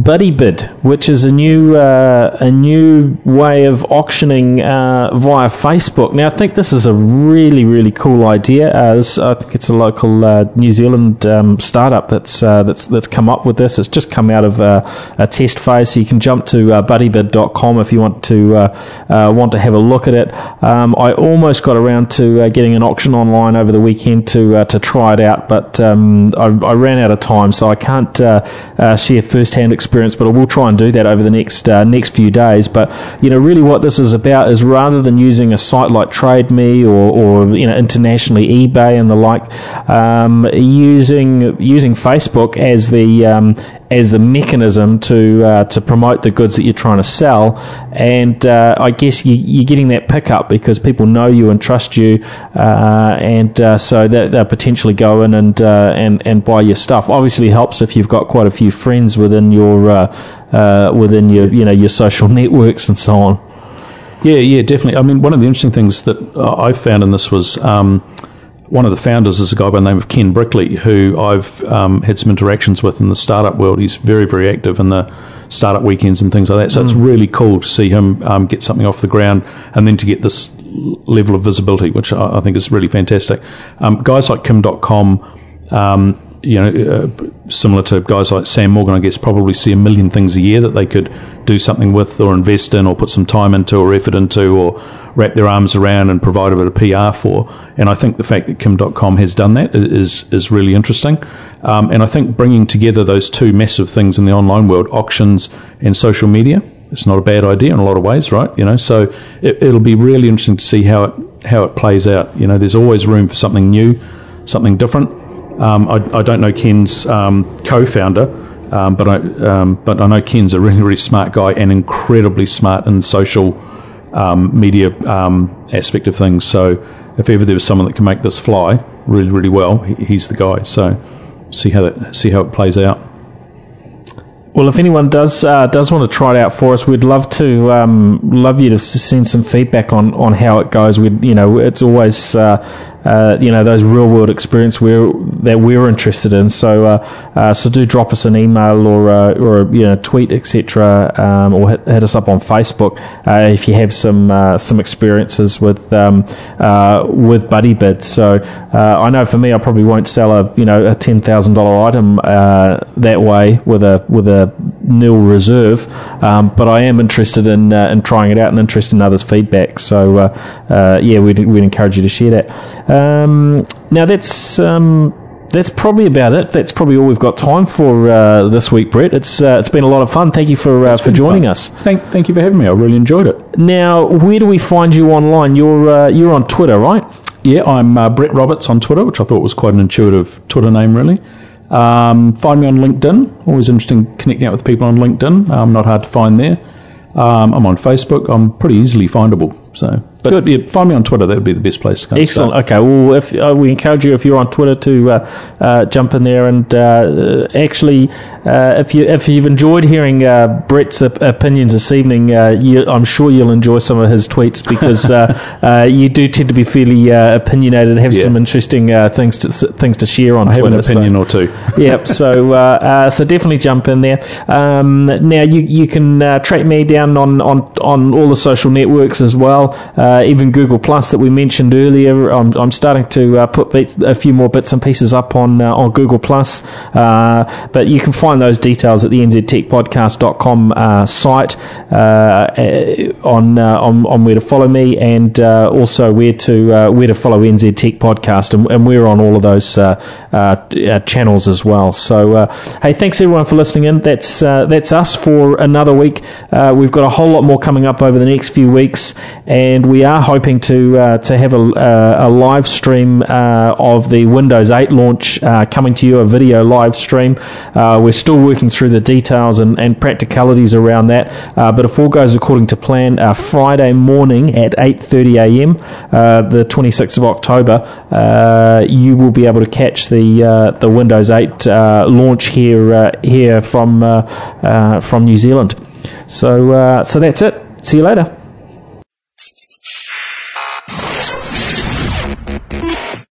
Speaker 2: uh, BuddyBid, which is a new uh, a new way of auctioning uh, via Facebook. Now, I think this is a really really cool idea. Uh, I think it's a local uh, New Zealand um, startup that's uh, that's that's come up with this. It's just come out of uh, a test phase, so you can jump to uh, buddybid.com if you want to want to have a look at it. Um, I almost got around to getting an auction online over the weekend to to try it out, but um, I, I, ran out of time, so I can't share first hand experience, but I will try and do that over the next uh, next few days. But you know, really, what this is about is rather than using a site like TradeMe or, or you know internationally eBay and the like, um, using using Facebook as the um, as the mechanism to uh, to promote the goods that you're trying to sell. And uh, I guess you, are getting that pickup because people know you and trust you, uh, and uh, so they'll potentially go in and uh, and and buy your stuff. Obviously, helps if you've got quite a few friends within your uh, within your you know your social networks and so on.
Speaker 3: Yeah, yeah, definitely. I mean, one of the interesting things that I found in this was. Um, one of the founders is a guy by the name of Ken Brickley, who I've um, had some interactions with in the startup world. He's very, very active in the startup weekends and things like that. So mm. it's really cool to see him um, get something off the ground and then to get this level of visibility, which I, I think is really fantastic. Um, guys like Kim Dotcom, um, you know, uh, similar to guys like Sam Morgan, I guess, probably see a million things a year that they could do something with or invest in or put some time into or effort into or wrap their arms around and provide a bit of PR for. And I think the fact that Kim Dotcom has done that is is really interesting. Um, and I think bringing together those two massive things in the online world, auctions and social media, it's not a bad idea in a lot of ways, right? You know, so it, it'll be really interesting to see how it how it plays out. You know, there's always room for something new, something different. Um, I, I, don't know Ken's um, co-founder, um, but I um, but I know Ken's a really really smart guy and incredibly smart in social media aspect of things. So if ever there was someone that can make this fly really, really well, he, he's the guy. So see how that see how it plays out.
Speaker 2: Well, if anyone does uh, does want to try it out for us, we'd love to um, love you to send some feedback on, on how it goes. We you know it's always uh, uh, you know those real world experience where that we're interested in. So uh, uh, so do drop us an email or uh, or you know tweet etc. Um, or hit, hit us up on Facebook uh, if you have some uh, some experiences with um, with Buddy Bid. So I know for me, I probably won't sell a you know a ten thousand dollar item that way with a with a nil reserve, um, but I am interested in in trying it out and interested in others' feedback. So yeah, we'd, we'd encourage you to share that. Um, now that's. Um, that's probably about it. That's probably all we've got time for uh, this week, Brett. It's uh, it's been a lot of fun. Thank you for uh, for joining
Speaker 3: fun.
Speaker 2: us.
Speaker 3: Thank, thank you for having me. I really enjoyed it.
Speaker 2: Now, where do we find you online? You're uh, you're on Twitter, right?
Speaker 3: Yeah, I'm uh, Brett Roberts on Twitter, which I thought was quite an intuitive Twitter name, really. Um, find me on LinkedIn. Always interesting connecting out with people on LinkedIn. I'm um, not hard to find there. Um, I'm on Facebook. I'm pretty easily findable. So, but
Speaker 2: Good.
Speaker 3: Yeah, find me on Twitter. That would be the best place to come.
Speaker 2: Excellent. Okay. Well, if uh, we encourage you, if you're on Twitter, to uh, uh, jump in there and uh, actually, uh, if you if you've enjoyed hearing uh, Brett's op- opinions this evening, uh, you, I'm sure you'll enjoy some of his tweets because uh, uh, you do tend to be fairly uh, opinionated and have
Speaker 3: Yeah.
Speaker 2: some interesting uh, things to things to share on
Speaker 3: I have
Speaker 2: Twitter.
Speaker 3: an
Speaker 2: so-
Speaker 3: opinion or two.
Speaker 2: yep. So, uh, uh, so definitely jump in there. Um, now you you can uh, track me down on, on on all the social networks as well, uh, even Google Plus that we mentioned earlier. I'm, I'm starting to uh, put bits, a few more bits and pieces up on uh, on Google Plus, uh, but you can find those details at the nztechpodcast.com uh, site uh, on, uh, on on where to follow me and also where to where to follow NZ Tech Podcast, and, and we're on all of those channels as well. So, hey, thanks everyone for listening in. That's that's us for another week. We've got a whole lot more coming up over the next few weeks, and we are hoping to uh, to have a, uh, a live stream uh, of the Windows 8 launch uh, coming to you, a video live stream. We're still working through the details and, and practicalities around that, but if all goes according to plan, Friday morning at 8:30 a.m., the 26th of October, you will be able to catch the the Windows 8 uh, launch here here from from New Zealand. So uh, so that's it. See you later.